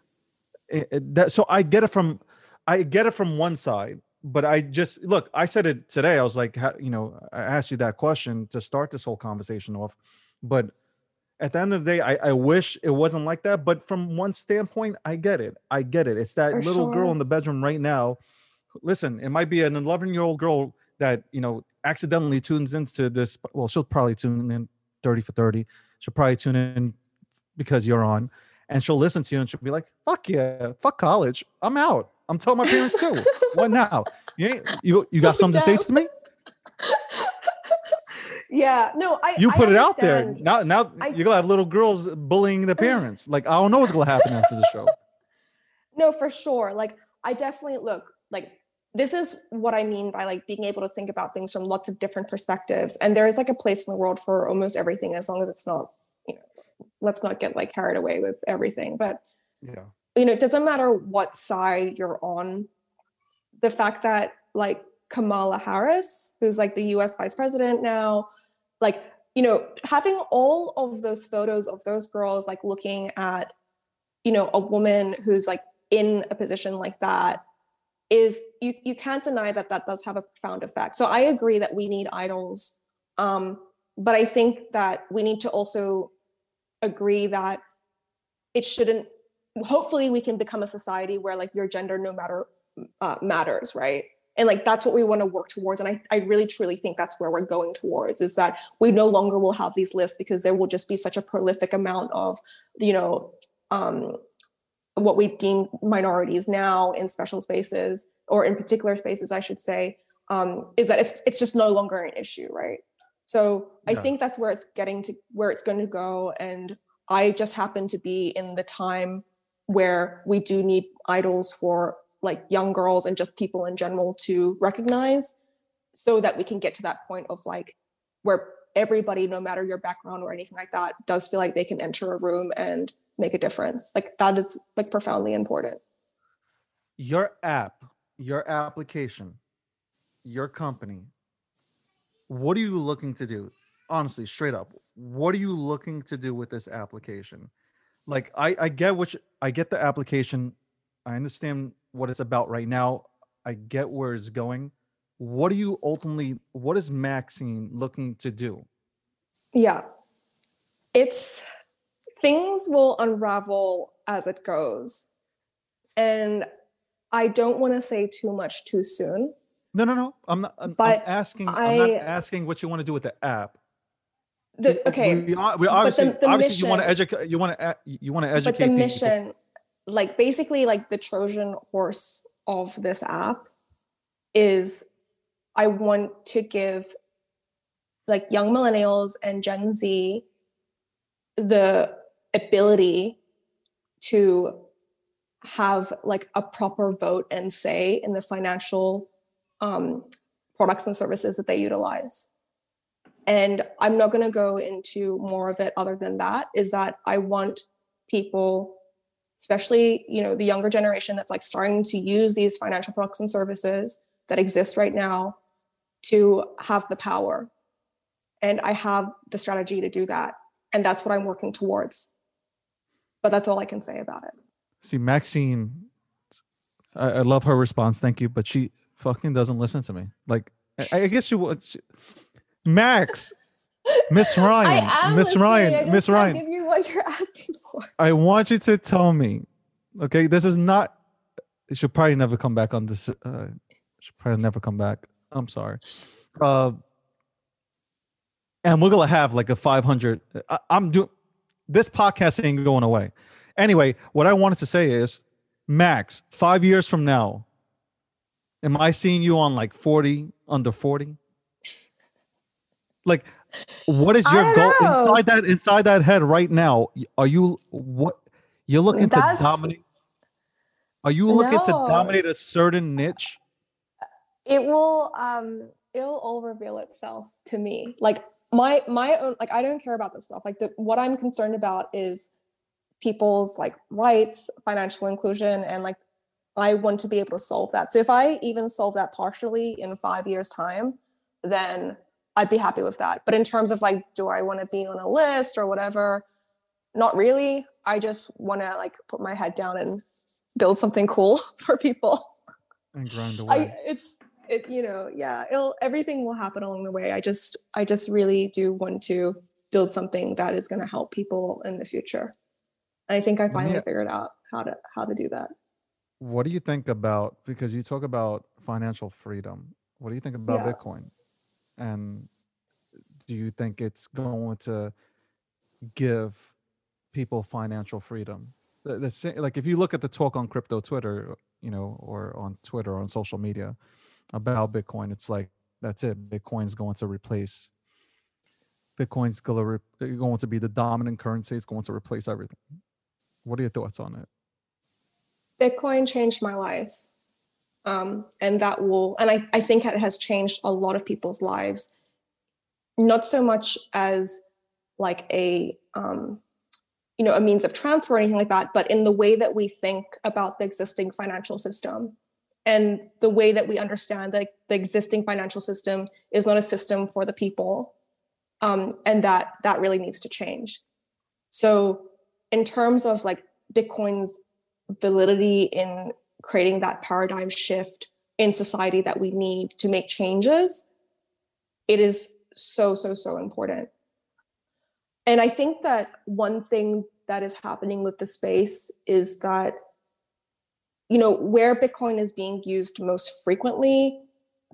It- it- that, so i get it from i get it from one side but i just look i said it today i was like you know i asked you that question to start this whole conversation off but at the end of the day i, I wish it wasn't like that but from one standpoint i get it i get it it's that For little girl in the bedroom right now listen it might be an 11 year old girl that you know accidentally tunes into this well she'll probably tune in 30 for 30 she'll probably tune in because you're on and she'll listen to you and she'll be like fuck yeah fuck college i'm out i'm telling my parents too. What now? You ain't- you, you got something to say to me? (laughs) Yeah. No, I you I put it out there. now now I- you're gonna have little girls bullying their parents. Like i don't know what's gonna happen after the show. No for sure. Like i definitely look like this is what i mean by like being able to think about things from lots of different perspectives. And there is like a place in the world for almost everything as long as it's not you know let's not get like carried away with everything. But yeah you know it doesn't matter what side you're on. The fact that like kamala harris who's like the us vice president now like you know having all of those photos of those girls like looking at you know a woman who's like in a position like that is you you can't deny that that does have a profound effect. So i agree that we need idols um but i think that we need to also agree that it shouldn't hopefully we can become a society where like your gender no matter uh, matters right? And like that's what we want to work towards and I, I really truly think that's where we're going towards is that we no longer will have these lists because there will just be such a prolific amount of you know um what we deem minorities now in special spaces or in particular spaces i should say um is that it's it's just no longer an issue right? So i think that's where it's getting to where it's going to go and i just happen to be in the time where we do need idols for like young girls and just people in general to recognize so that we can get to that point of like where everybody no matter your background or anything like that does feel like they can enter a room and make a difference. Like that is like profoundly important. Your app your application your company what are you looking to do? Honestly straight up what are you looking to do with this application like i i get which i get the application. I understand what it's about right now. I get where it's going. What are you ultimately what is maxine looking to do? Yeah. It's things will unravel as it goes. And i don't want to say too much too soon. No no no. I'm not i'm, I'm But asking i'm not asking what you want to do with the app the, okay we, are- we but obviously the- the obviously you want to mission- educate you want to you want to educate but the people. mission like basically like the trojan horse of this app is i want to give like young millennials and gen z the ability to have like a proper vote and say in the financial um, products and services that they utilize and i'm not going to go into more of it other than that is that i want people especially you know the younger generation that's like starting to use these financial products and services that exist right now to have the power. And I have the strategy to do that. And that's what I'm working towards. But that's all I can say about it. See, Maxine, I, I love her response. Thank you. But she fucking doesn't listen to me. Like, I, I guess she would. Max, Miss (laughs) Ryan, Miss Ryan, Miss Ryan. Give you what you're asking for. I want you to tell me. Okay, this is not. It should probably never come back on this. Uh, should probably never come back. I'm sorry. Uh, and we're gonna have like a 500. I, I'm doing this podcast ain't going away. Anyway, what I wanted to say is, Max, five years from now, am I seeing you on like 40 under 40? Like, what is your goal know. inside that inside that head right now? Are you what you're looking That's- to dominate? Are you looking to dominate a certain niche? it will um it'll all reveal itself to me like my my own like i don't care about this stuff like the, what i'm concerned about is people's like rights financial inclusion and like i want to be able to solve that so if i even solve that partially in five years time then i'd be happy with that but in terms of like do i want to be on a list or whatever not really i just want to like put my head down and build something cool (laughs) for people And grind away. I it's it you know yeah it'll everything will happen along the way. I just I just really do want to build something that is going to help people in the future. And I think I finally a- figured out how to how to do that. what do you think about because you talk about financial freedom what do you think about Yeah. bitcoin and do you think it's going to give people financial freedom? The, the, sa- like if you look at the talk on crypto twitter you know or on twitter or on social media about bitcoin it's like that's it. Bitcoin's going to replace bitcoin's going to, going to be the dominant currency. It's going to replace everything. What are your thoughts on it? Bitcoin changed my life. Um, and that will, and I, I think it has changed a lot of people's lives, not so much as like a, um, you know, a means of transfer or anything like that, but in the way that we think about the existing financial system and the way that we understand that the existing financial system is not a system for the people. Um, and that that really needs to change. So in terms of like Bitcoin's validity in creating that paradigm shift in society that we need to make changes it is so so so important. And i think that one thing that is happening with the space is that you know where bitcoin is being used most frequently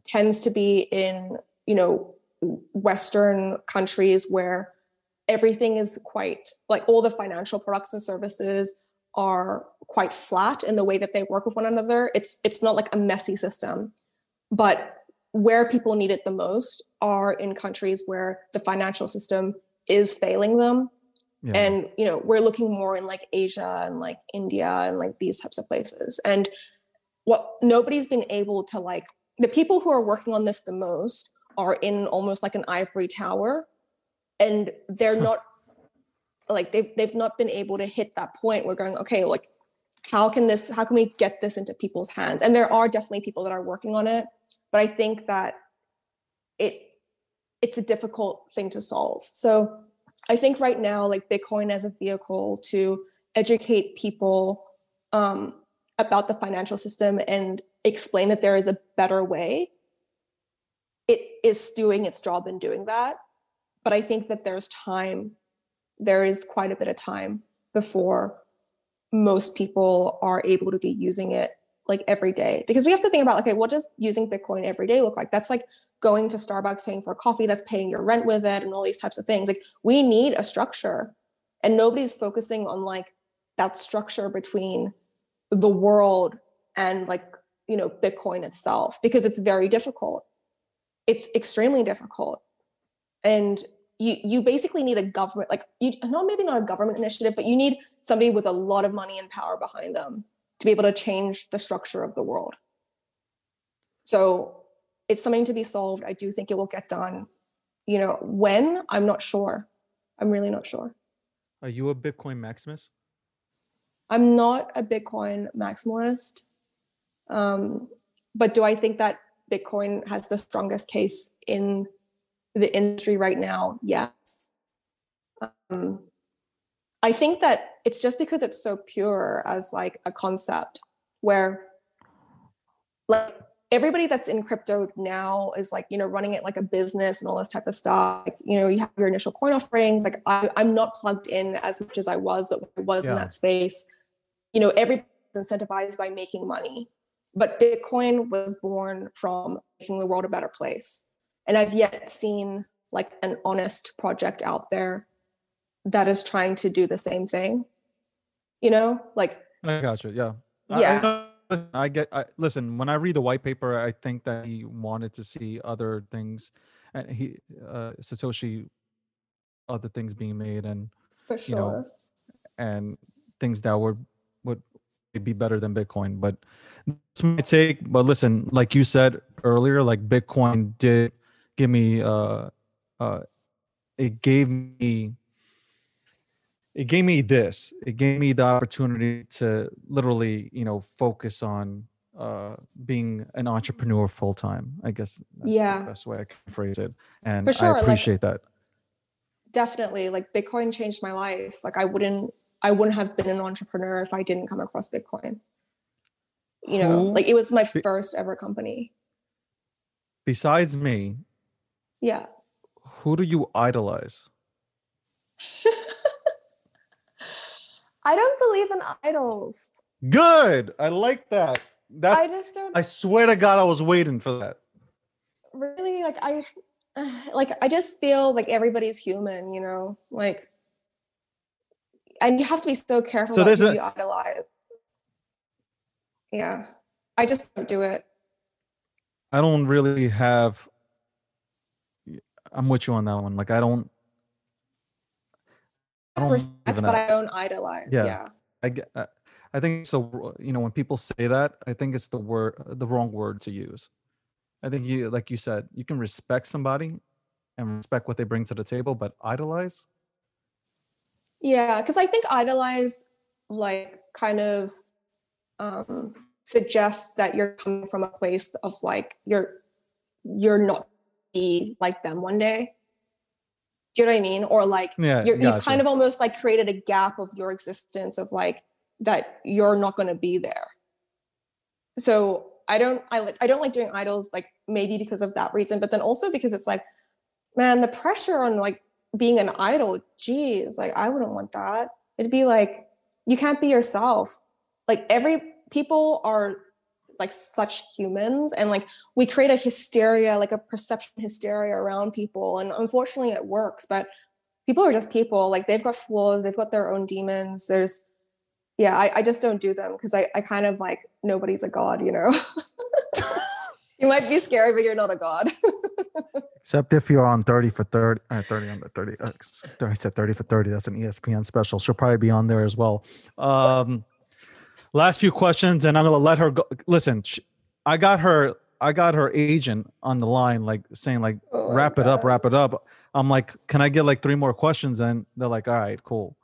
tends to be in you know western countries where everything is quite like all the financial products and services are quite flat in the way that they work with one another. It's it's not like a messy system. But where people need it the most are in countries where the financial system is failing them. yeah And you know, we're looking more in like Asia and like India and like these types of places. And what nobody's been able to like the people who are working on this the most are in almost like an ivory tower and they're not like they've they've not been able to hit that point where going okay like how can this how can we get this into people's hands? And there are definitely people that are working on it but i think that it it's a difficult thing to solve. So i think right now like bitcoin as a vehicle to educate people um, about the financial system and explain that there is a better way it is doing its job in doing that. But i think that there's time there is quite a bit of time before most people are able to be using it like every day. Because we have to think about okay what does using bitcoin every day look like? That's like going to starbucks paying for coffee that's paying your rent with it and all these types of things. Like we need a structure and nobody's focusing on like that structure between the world and like you know bitcoin itself because it's very difficult. It's extremely difficult. And you you basically need a government like you not maybe not a government initiative but you need somebody with a lot of money and power behind them to be able to change the structure of the world. So it's something to be solved i do think it will get done. You know when? I'm not sure. I'm really not sure. Are you a bitcoin maximus i'm not a bitcoin maximalist um, but do i think that Bitcoin has the strongest case in the industry right now? Yes. Um, I think that it's just because it's so pure as like a concept where like everybody that's in crypto now is like you know running it like a business and all this type of stuff like, you know you have your initial coin offerings like I, i'm not plugged in as much as i was but i was Yeah. in that space you know everybody's incentivized by making money but bitcoin was born from making the world a better place and i've yet seen like an honest project out there that is trying to do the same thing you know like I gotcha. you. Yeah. I- I Yeah. I, get. I listen. When I read the white paper, I think that he wanted to see other things, and he uh, Satoshi, other things being made, and for You know, and things that would would be better than Bitcoin. But that's my take. But listen, like you said earlier, like Bitcoin did give me uh uh it gave me it gave me this. It gave me the opportunity to literally, you know, focus on uh being an entrepreneur full time. I guess that's Yeah. the best way I can phrase it. And sure, I like- appreciate that. definitely like bitcoin changed my life like i wouldn't i wouldn't have been an entrepreneur if i didn't come across bitcoin you know Who like it was my first ever company Besides me, yeah who do you idolize? (laughs) i don't believe in idols Good. I like that. That's i just don't I swear to God I was waiting for that. really like i (sighs) like i just feel like everybody's human you know like and you have to be so careful So about who a- you idolize yeah i just don't do it I don't really have I'm with you on that one. Like I don't I don't respect but i don't idolize Yeah. yeah I get I- I think so you know when people say that, I think it's the word the wrong word to use. I think you like you said, you can respect somebody and respect what they bring to the table, but idolize? Yeah, because I think idolize like kind of um suggests that you're coming from a place of like you're you're not be like them one day. Do you know what I mean? Or like Yeah. you're, you've kind of almost like created a gap of your existence of like that you're not going to be there. So I don't I like I don't like doing idols like maybe because of that reason, but then also because it's like, man, the pressure on like being an idol, geez, like I wouldn't want that. It'd be like you can't be yourself. Like every people are like such humans and like we create a hysteria, like a perception hysteria around people. And unfortunately it works, but people are just people. Like they've got flaws, they've got their own demons. There's yeah, I, I just don't do them because I, I kind of like nobody's a god, you know. (laughs) you might be scary, but you're not a god. (laughs) Except if you're on 30 for 30, uh, 30 under 30. Uh, I said 30 for 30. That's an ESPN special. She'll probably be on there as well. Um, last few questions, and I'm gonna let her go. Listen, sh- I got her. I got her agent on the line, like saying, like, Oh wrap it up, wrap it up. I'm like, can I get like three more questions? And they're like, all right, cool,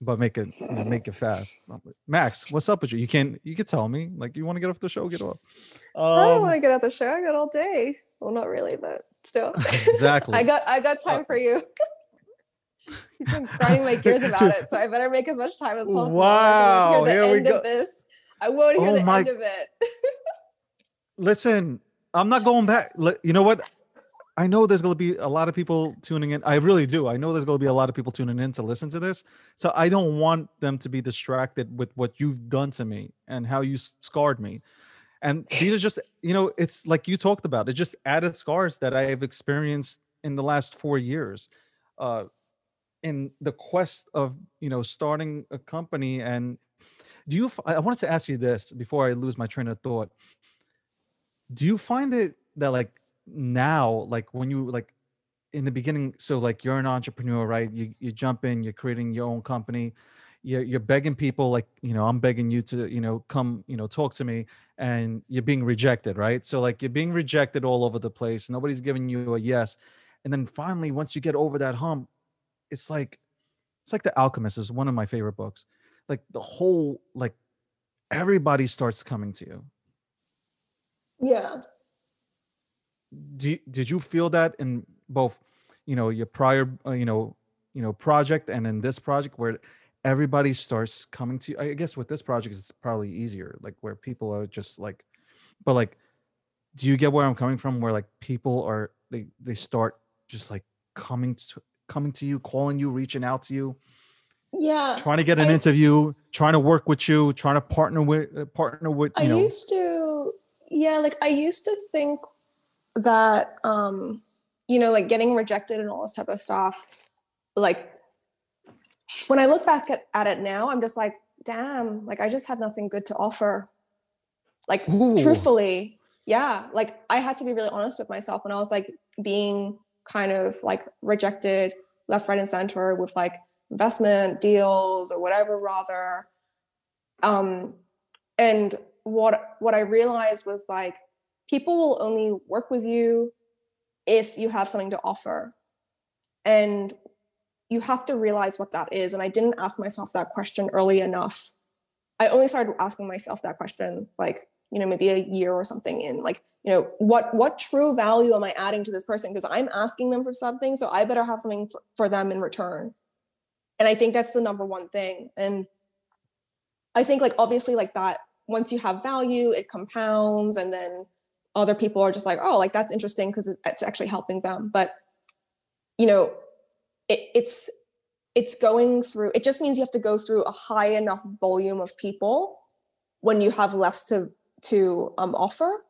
but make it make it fast. Like, Max, what's up with you? You can you can tell me, like, you want to get off the show, get off. I don't Um, want to get off the show. I got all day. Well, not really, but still. (laughs) exactly. (laughs) I got I got time for you. (laughs) He's been grinding my gears about it, so I better make as much time as possible. Wow, I won't hear here the we end go. of this. I won't hear Oh the my- end of it. (laughs) listen i'm not going back (laughs) you know what i know there's going to be a lot of people tuning in i really do i know there's going to be a lot of people tuning in to listen to this so i don't want them to be distracted with what you've done to me and how you scarred me and these are just you know it's like you talked about it just added scars that i have experienced in the last four years uh in the quest of you know starting a company and do you i wanted to ask you this before i lose my train of thought. Do you find it that like now like when you like in the beginning so like you're an entrepreneur right? You you jump in you're creating your own company. You're, you're begging people like you know i'm begging you to you know come you know talk to me and you're being rejected right? So like you're being rejected all over the place. Nobody's giving you a yes. And then finally once you get over that hump it's like it's like the alchemist is one of my favorite books. Like the whole like everybody starts coming to you. Yeah. do did you feel that in both you know your prior uh, you know you know project and in this project where everybody starts coming to you? I guess with this project it's probably easier like where people are just like but like do you get where i'm coming from? Where like people are they they start just like coming to coming to you calling you reaching out to you Yeah. trying to get an I- interview trying to work with you trying to partner with uh, partner with I know used to, yeah, like I used to think that, um, you know, like getting rejected and all this type of stuff, like when I look back at, at it now, I'm just like, damn, like I just had nothing good to offer. Like, Ooh. truthfully, yeah, like I had to be really honest with myself when I was like being kind of like rejected left, right, and center with like investment deals or whatever, rather. Um, and what what I realized was like people will only work with you if you have something to offer, and you have to realize what that is. And I didn't ask myself that question early enough. I only started asking myself that question like you know maybe a year or something in like you know what what true value am i adding to this person? Because i'm asking them for something so i better have something for, for them in return. And i think that's the number one thing. And i think like obviously like that once you have value it compounds and then other people are just like oh like that's interesting because it's actually helping them. But you know it, it's it's going through it just means you have to go through a high enough volume of people when you have less to to um, offer.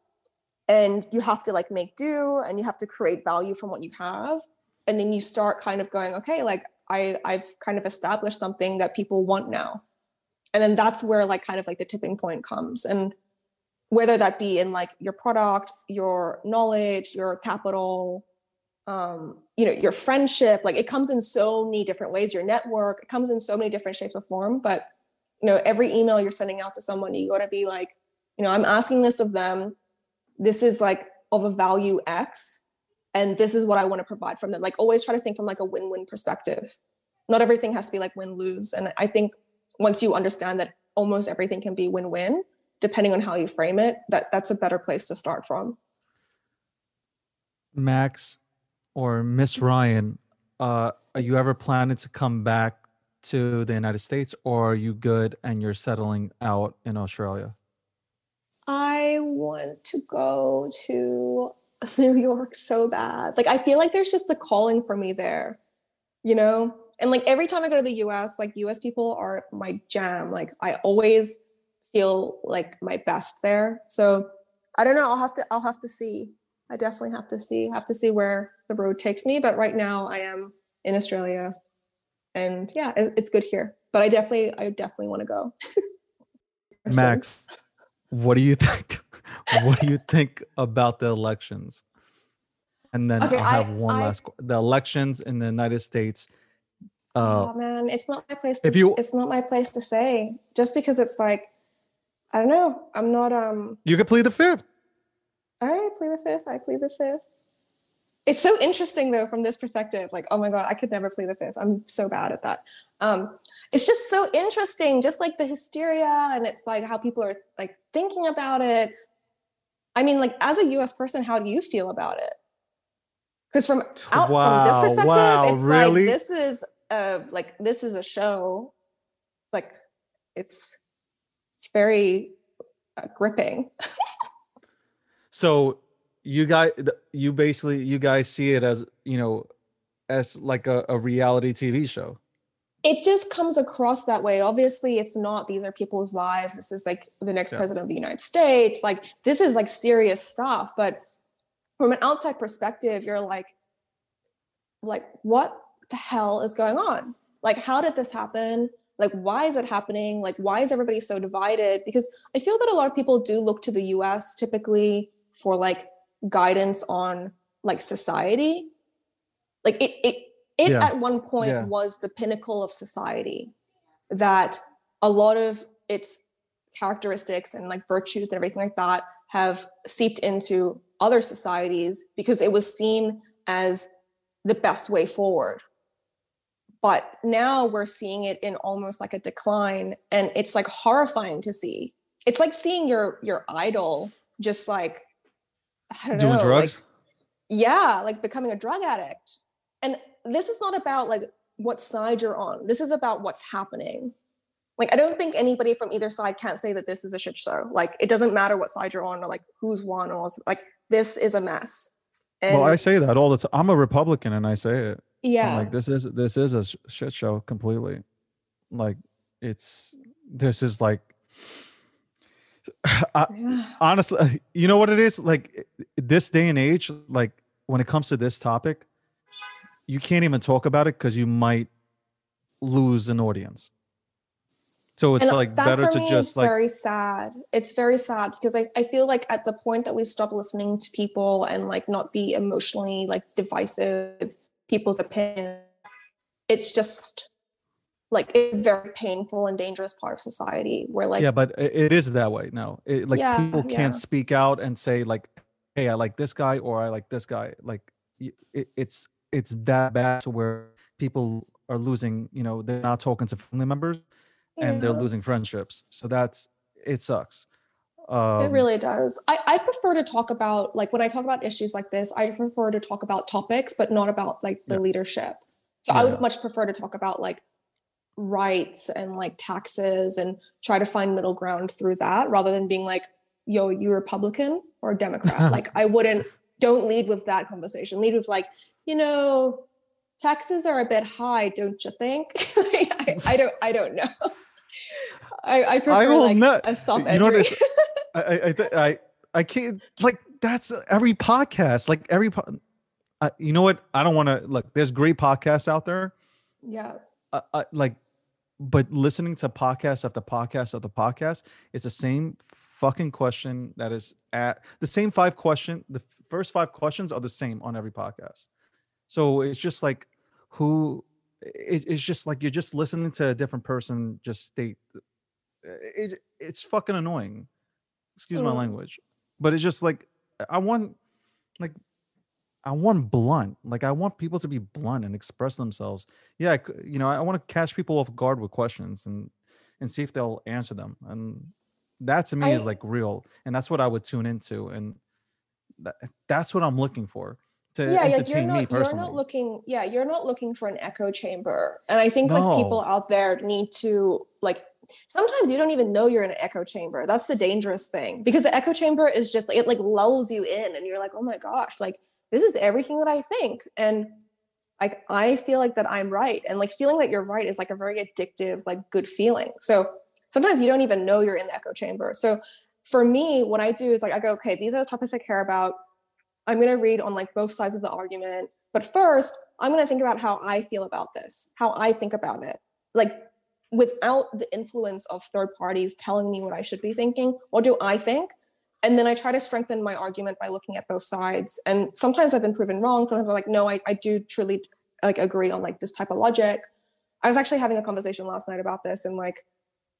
And you have to like make do and you have to create value from what you have. And then you start kind of going okay like i i've kind of established something that people want now. And then that's where like kind of like the tipping point comes. And whether that be in like your product your knowledge your capital um you know your friendship like it comes in so many different ways. Your network it comes in so many different shapes or form. But you know every email you're sending out to someone you got to be like you know i'm asking this of them this is like of a value x and this is what i want to provide from them. Like always try to think from like a win-win perspective. Not everything has to be like win-lose and i think once you understand that almost everything can be win-win depending on how you frame it that that's a better place to start from. Max or Miss Ryan, uh, are you ever planning to come back to the United States, or are you good and you're settling out in Australia? I want to go to (laughs) New York so bad. Like I feel like there's just a calling for me there, you know? And like every time I go to the US, like US people are my jam. Like I always feel like my best there. So I don't know. I'll have to I'll have to see. I definitely have to see. have to see where the road takes me. But right now I am in Australia. And yeah, it's good here. But I definitely I definitely want to go. (laughs) Max, what do you (laughs) think? what do you think about the elections? And then Okay, I'll I- have one I- last. The elections in the United States. Uh, oh man, it's not my place. To, if you- it's not my place to say. Just because it's like, I don't know. I'm not. Um. you could plead the fifth. All right, plead the fifth. I plead the fifth. It's so interesting though from this perspective. Like, oh my god, I could never play the fifth. I'm so bad at that. Um, it's just so interesting, just like the hysteria, and it's like how people are like thinking about it. I mean, like as a U.S. person, how do you feel about it? Because from out from this perspective, wow, it's really? like this is a like this is a show. It's like it's it's very uh, gripping. (laughs) So you guys, you basically, you guys see it as you know, as like a, a reality TV show. it just comes across that way. Obviously, it's not these are people's lives. This is like the next Yeah. president of the United States. Like this is like serious stuff. But from an outside perspective, you're like, like what the hell is going on? Like, how did this happen? Like, why is it happening? Like, why is everybody so divided? Because I feel that a lot of people do look to the US typically for like guidance on like society. Like it it it Yeah. at one point Yeah. was the pinnacle of society that a lot of its characteristics and like virtues and everything like that have seeped into other societies because it was seen as the best way forward but now we're seeing it in almost like a decline and it's like horrifying to see it's like seeing your your idol just like I don't Doing know, drugs. like yeah, like becoming a drug addict. And this is not about like what side you're on. This is about what's happening. Like I don't think anybody from either side can't say that this is a shit show. Like it doesn't matter what side you're on or like who's won or like this is a mess. And well, I say that all the time. I'm a Republican and I say it. Yeah. I'm like this is this is a shit show completely. Like it's this is like (laughs) I, (sighs) honestly, (laughs) you know what it is? Like this day and age, like when it comes to this topic, you can't even talk about it because you might lose an audience. So it's and like better to just like very sad. It's very sad because I, I feel like at the point that we stop listening to people and like not be emotionally like divisive people's opinion, it's just like it's very painful and dangerous part of society where like yeah but it is that way no it, like yeah, people can't yeah. speak out and say like hey i like this guy or i like this guy like it, it's it's that bad to where people are losing you know they're not talking to family members yeah. and they're losing friendships so that's it sucks um, it really does. I, I prefer to talk about like when I talk about issues like this, I prefer to talk about topics, but not about like the leadership. So I would much prefer to talk about like rights and like taxes and try to find middle ground through that rather than being like, yo, you Republican or Democrat. (laughs) like I wouldn't don't lead with that conversation. Lead with like, you know, taxes are a bit high, don't you think? (laughs) I, I, don't I don't know. I, I prefer I will like not, a soft you know I I, I I can't like that's every podcast. Like every po- I, you know what? I don't want to look. There's great podcasts out there. Yeah. Like but listening to podcast after podcast after podcast is the same fucking question that is at the same five question the first five questions are the same on every podcast. So it's just like who it, it's just like you're just listening to a different person just state it, it's fucking annoying. Excuse mm. my language. But it's just like i want like I want blunt. Like I want people to be blunt and express themselves. Yeah, you know, I want to catch people off guard with questions and and see if they'll answer them. And that to me I, is like real, and that's what I would tune into, and that, that's what I'm looking for to yeah, entertain not, me personally. You're not looking, yeah, you're not looking for an echo chamber, and I think no. like people out there need to like. Sometimes you don't even know you're in an echo chamber. That's the dangerous thing because the echo chamber is just like it like lulls you in, and you're like, oh my gosh, like this is everything that I think. And like I feel like that I'm right. And like feeling that you're right is like a very addictive, like good feeling. So sometimes you don't even know you're in the echo chamber. So for me, what I do is like I go, okay, these are the topics I care about. I'm gonna read on like both sides of the argument. But first, I'm gonna think about how I feel about this, how I think about it. Like without the influence of third parties telling me what I should be thinking, what do I think? And then I try to strengthen my argument by looking at both sides. And sometimes I've been proven wrong. Sometimes I'm like, no, I, I do truly like agree on like this type of logic. I was actually having a conversation last night about this and like,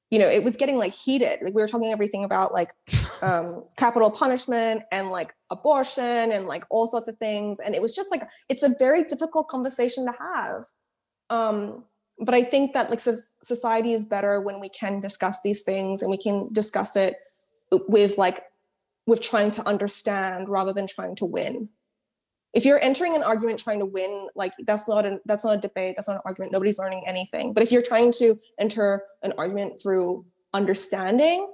you know, it was getting like heated. Like we were talking everything about like (laughs) um, capital punishment and like abortion and like all sorts of things. And it was just like, it's a very difficult conversation to have. Um, but I think that like so society is better when we can discuss these things and we can discuss it with like with trying to understand rather than trying to win. If you're entering an argument trying to win like that's not a that's not a debate that's not an argument nobody's learning anything. But if you're trying to enter an argument through understanding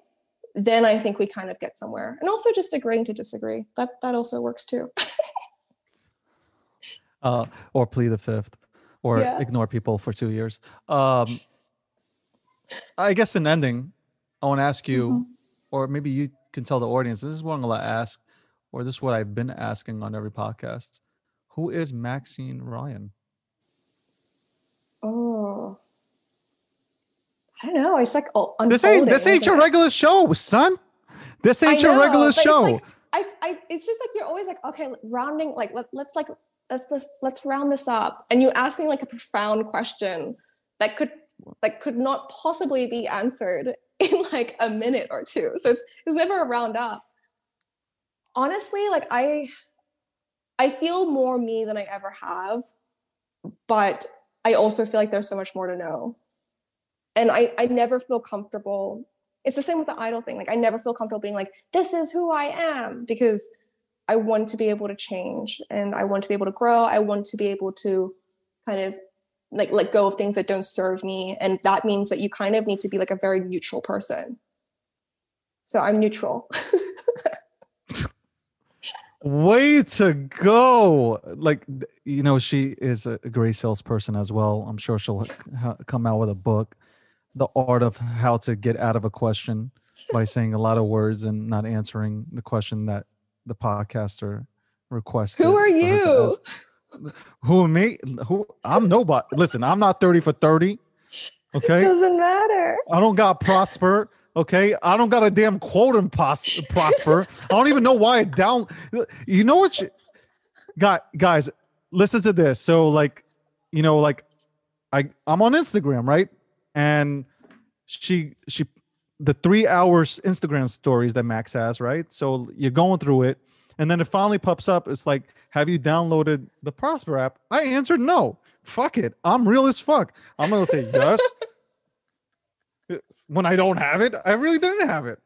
then i think we kind of get somewhere. And also just agreeing to disagree that that also works too. (laughs) Uh or plead the fifth or yeah. ignore people for two years. Um i guess in ending i want to ask you mm-hmm. or maybe you can tell the audience this is what I'm gonna ask, or this is what I've been asking on every podcast. Who is Maxine Ryan? Oh, I don't know. It's like oh, this ain't this ain't your regular show, son. This ain't know, your regular show. It's like, I, I, it's just like you're always like, okay, rounding, like let, let's like let's let's let's round this up, and you asking like a profound question that could like could not possibly be answered (laughs) in like a minute or two. So it's it's never a round up. Honestly, like I I feel more me than I ever have, but I also feel like there's so much more to know. And I I never feel comfortable. It's the same with the idol thing. Like I never feel comfortable being like, this is who I am, because I want to be able to change and I want to be able to grow. I want to be able to kind of like let go of things that don't serve me. And that means that you kind of need to be like a very neutral person. So I'm neutral. (laughs) Way to go! Like you know, she is a great salesperson as well. I'm sure she'll ha- come out with a book, "The Art of How to Get Out of a Question," by saying a lot of words and not answering the question that the podcaster requested. Who are for her to you? Who me? Who I'm nobody. Listen, I'm not 30 for 30. Okay. It Doesn't matter. I don't got prosper. Okay, I don't got a damn quote and pos- prosper. I don't even know why it down. You know what, you, guys? Guys, listen to this. So, like, you know, like, I I'm on Instagram, right? And she she the three hours Instagram stories that Max has, right? So you're going through it, and then it finally pops up. It's like, have you downloaded the Prosper app? I answered no. Fuck it. I'm real as fuck. I'm gonna say yes. (laughs) Uh, when I don't have it, I really didn't have it.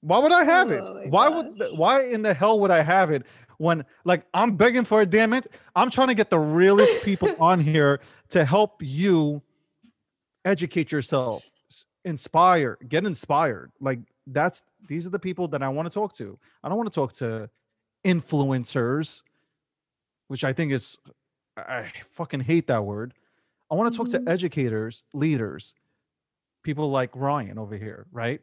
Why would I have it? Oh my Why would why in the hell would I have it when like I'm begging for it, damn it. I'm trying to get the realest people (laughs) on here to help you educate yourself, inspire, get inspired. Like that's these are the people that I want to talk to. I don't want to talk to influencers, which I think is I fucking hate that word. I want to talk Mhm. to educators, leaders, people like Ryan over here, right?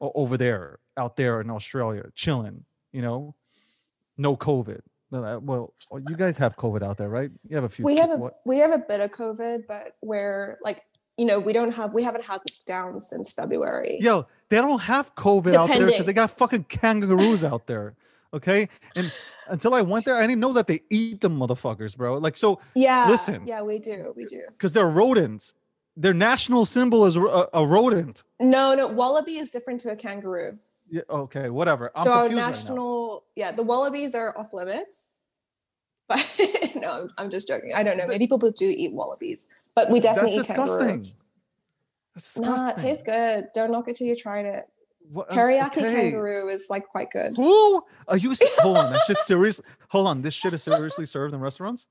O- over there, out there in Australia, chilling, you know, no COVID. Well, well, you guys have COVID out there, right? You have a few. we have a what- we have a bit of COVID, but we're like, you know, we don't have we haven't had lockdowns since February. Yo, they don't have COVID out there because they got fucking kangaroos out there. Okay. And until I went there, I didn't know that they eat them motherfuckers, bro. Like, so, Yeah. Listen. Yeah, we do. We do. because they're rodents, their national symbol is a, a rodent. No, no, wallaby is different to a kangaroo. Yeah, okay, whatever. I'm so our confused right national, yeah, the wallabies are off limits. But (laughs) no, I'm, I'm just joking. I don't know. Maybe people do eat wallabies, but we definitely That's eat disgusting. kangaroos. Nah, it tastes good. Don't knock it till you tried it. What- uh, Teriyaki okay. kangaroo is like quite good. Who are you? Hold on, that shit serious. Hold on, this shit is seriously served in restaurants.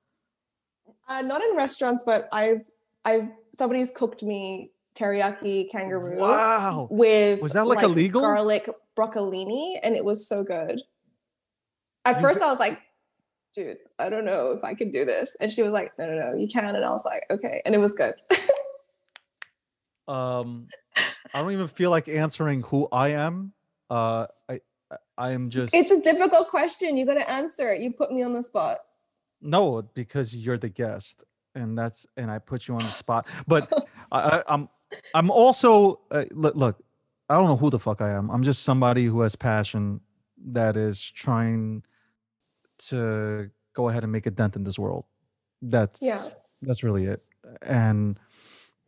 Uh, not in restaurants, but I've I've somebody's cooked me teriyaki kangaroo Wow. with Was that, like, illegal? garlic broccolini, and it was so good. At You first, I was like, "Dude, I don't know if I can do this," and she was like, "No, no, no, you can," and I was like, "Okay," and it was good. (laughs) Um, I don't even feel like answering who I am. Uh, I I- am just it's a difficult question. You got to answer it. You put me on the spot. no because you're the guest, and that's and I put you on the spot. (laughs) But I, I, I'm I'm also uh, look, look. I don't know who the fuck I am. I'm just somebody who has passion that is trying to go ahead and make a dent in this world. That's Yeah. that's really it. And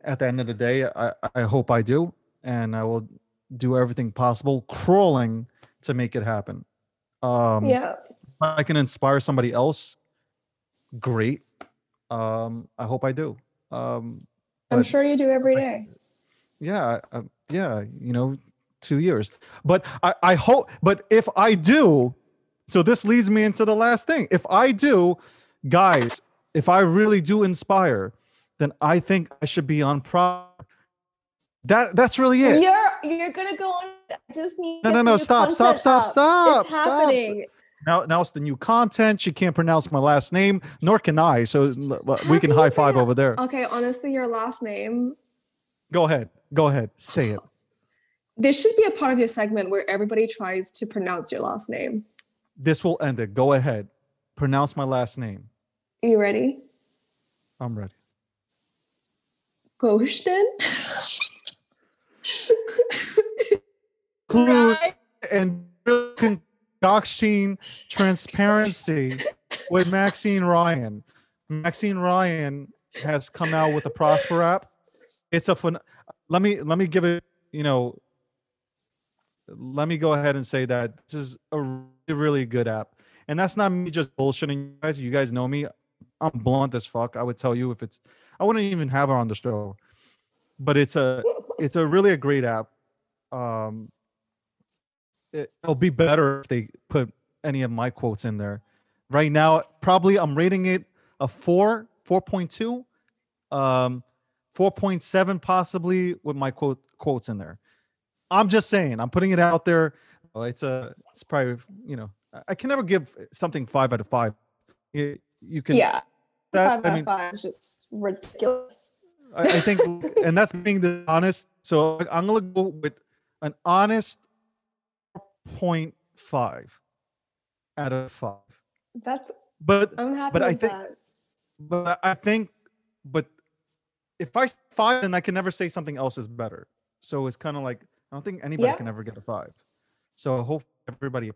at the end of the day, I, I hope I do, and I will do everything possible, crawling to make it happen. Um, yeah. if I can inspire somebody else, great. Um, I hope I do. Um, I'm sure you do every day. yeah, uh, yeah, you know, two years. But I, I hope. But if I do, so this leads me into the last thing. If I do, guys, if I really do inspire, then I think I should be on pro. That that's really it. You're you're gonna go on. I just need No, no, no, stop, stop, stop, up. stop, It's stop. happening. Now, now it's the new content. She can't pronounce my last name, nor can I. So How we can can high five over there. Okay, honestly, your last name. Go ahead. Go ahead. Say it. This should be a part of your segment where everybody tries to pronounce your last name. This will end it. Go ahead. Pronounce my last name. Are you ready? I'm ready. Ghosten? Right? and concoction transparency with Maxine Ryan. Maxine Ryan has come out with a Prosper app. It's a fun. Let me let me give it. You know. Let me go ahead and say that this is a really, really good app, and that's not me just bullshitting you guys. You guys know me. I'm blunt as fuck. I would tell you if it's. I wouldn't even have her on the show, but it's a it's a really a great app. Um, it, it'll be better if they put any of my quotes in there. Right now, probably I'm rating it a four, 4.2, um, 4.7 possibly with my quote quotes in there. I'm just saying, I'm putting it out there. It's a, it's probably, you know, I- can never give something five out of five. You, you can, yeah, that- five I mean, five is just ridiculous. I, I think, (laughs) and that's being the honest. So I'm gonna go with an honest 0.5 out of five. That's But I'm happy But I with think- that. but I think, but if I five, then I can never say something else is better. So it's kind of like I don't think anybody Yeah. can ever get a five. So I hope everybody,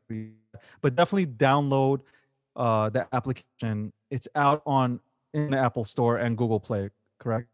but definitely download uh, the application. It's out on in the Apple Store and Google Play. Correct.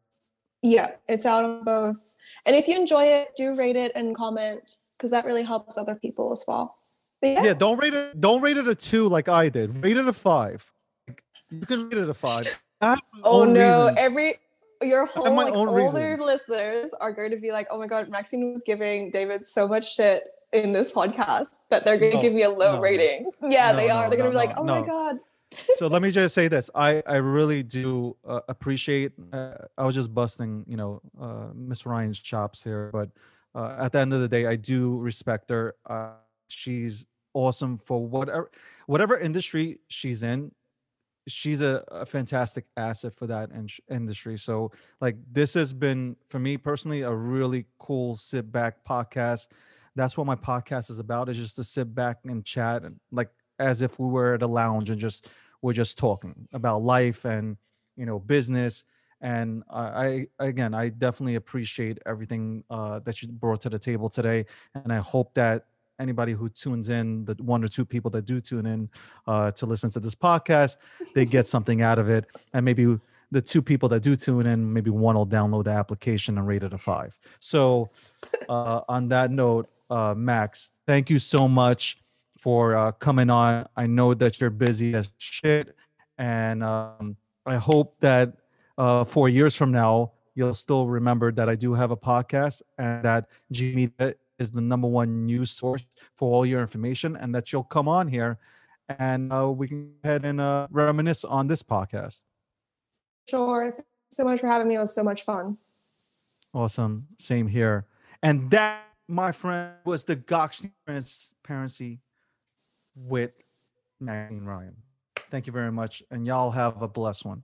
Yeah, it's out on both. And if you enjoy it, do rate it and comment because that really helps other people as well. But yeah, Yeah. Don't rate it. Don't rate it a two like I did. Rate it a five. Like, You can rate it a five. I have my oh no, reasons. every your whole like older reasons. listeners are going to be like, oh my god, Maxine was giving David so much shit in this podcast that they're going to No, give me a low no, rating. Yeah, no, they are. they're going to be like, oh my god. So let me just say this. I i really do uh, appreciate uh, i was just busting you know uh miss ryan's chops here but uh, at the end of the day i do respect her. Uh she's awesome for whatever whatever industry she's in. She's a, a fantastic asset for that in- industry. So like this has been for me personally a really cool sit back podcast. That's what my podcast is about is just to sit back and chat and like as if we were at a lounge and just we're just talking about life and you know business. And I, I again i definitely appreciate everything uh, that you brought to the table today. And i hope that anybody who tunes in the one or two people that do tune in uh, to listen to this podcast they get (laughs) something out of it. And maybe the two people that do tune in maybe one will download the application and rate it a five. So uh, on that note uh, max thank you so much for uh, coming on. I know that you're busy as shit, and um, I hope that uh, four years from now you'll still remember that I do have a podcast and that G Media is the number one news source for all your information, and that you'll come on here and uh, we can go ahead and uh, reminisce on this podcast. Sure. Thanks so much for having me. It was so much fun. Awesome. Same here. And that, my friend, was the Goksh Transparency with Maxine Ryan. Thank you very much. And y'all have a blessed one.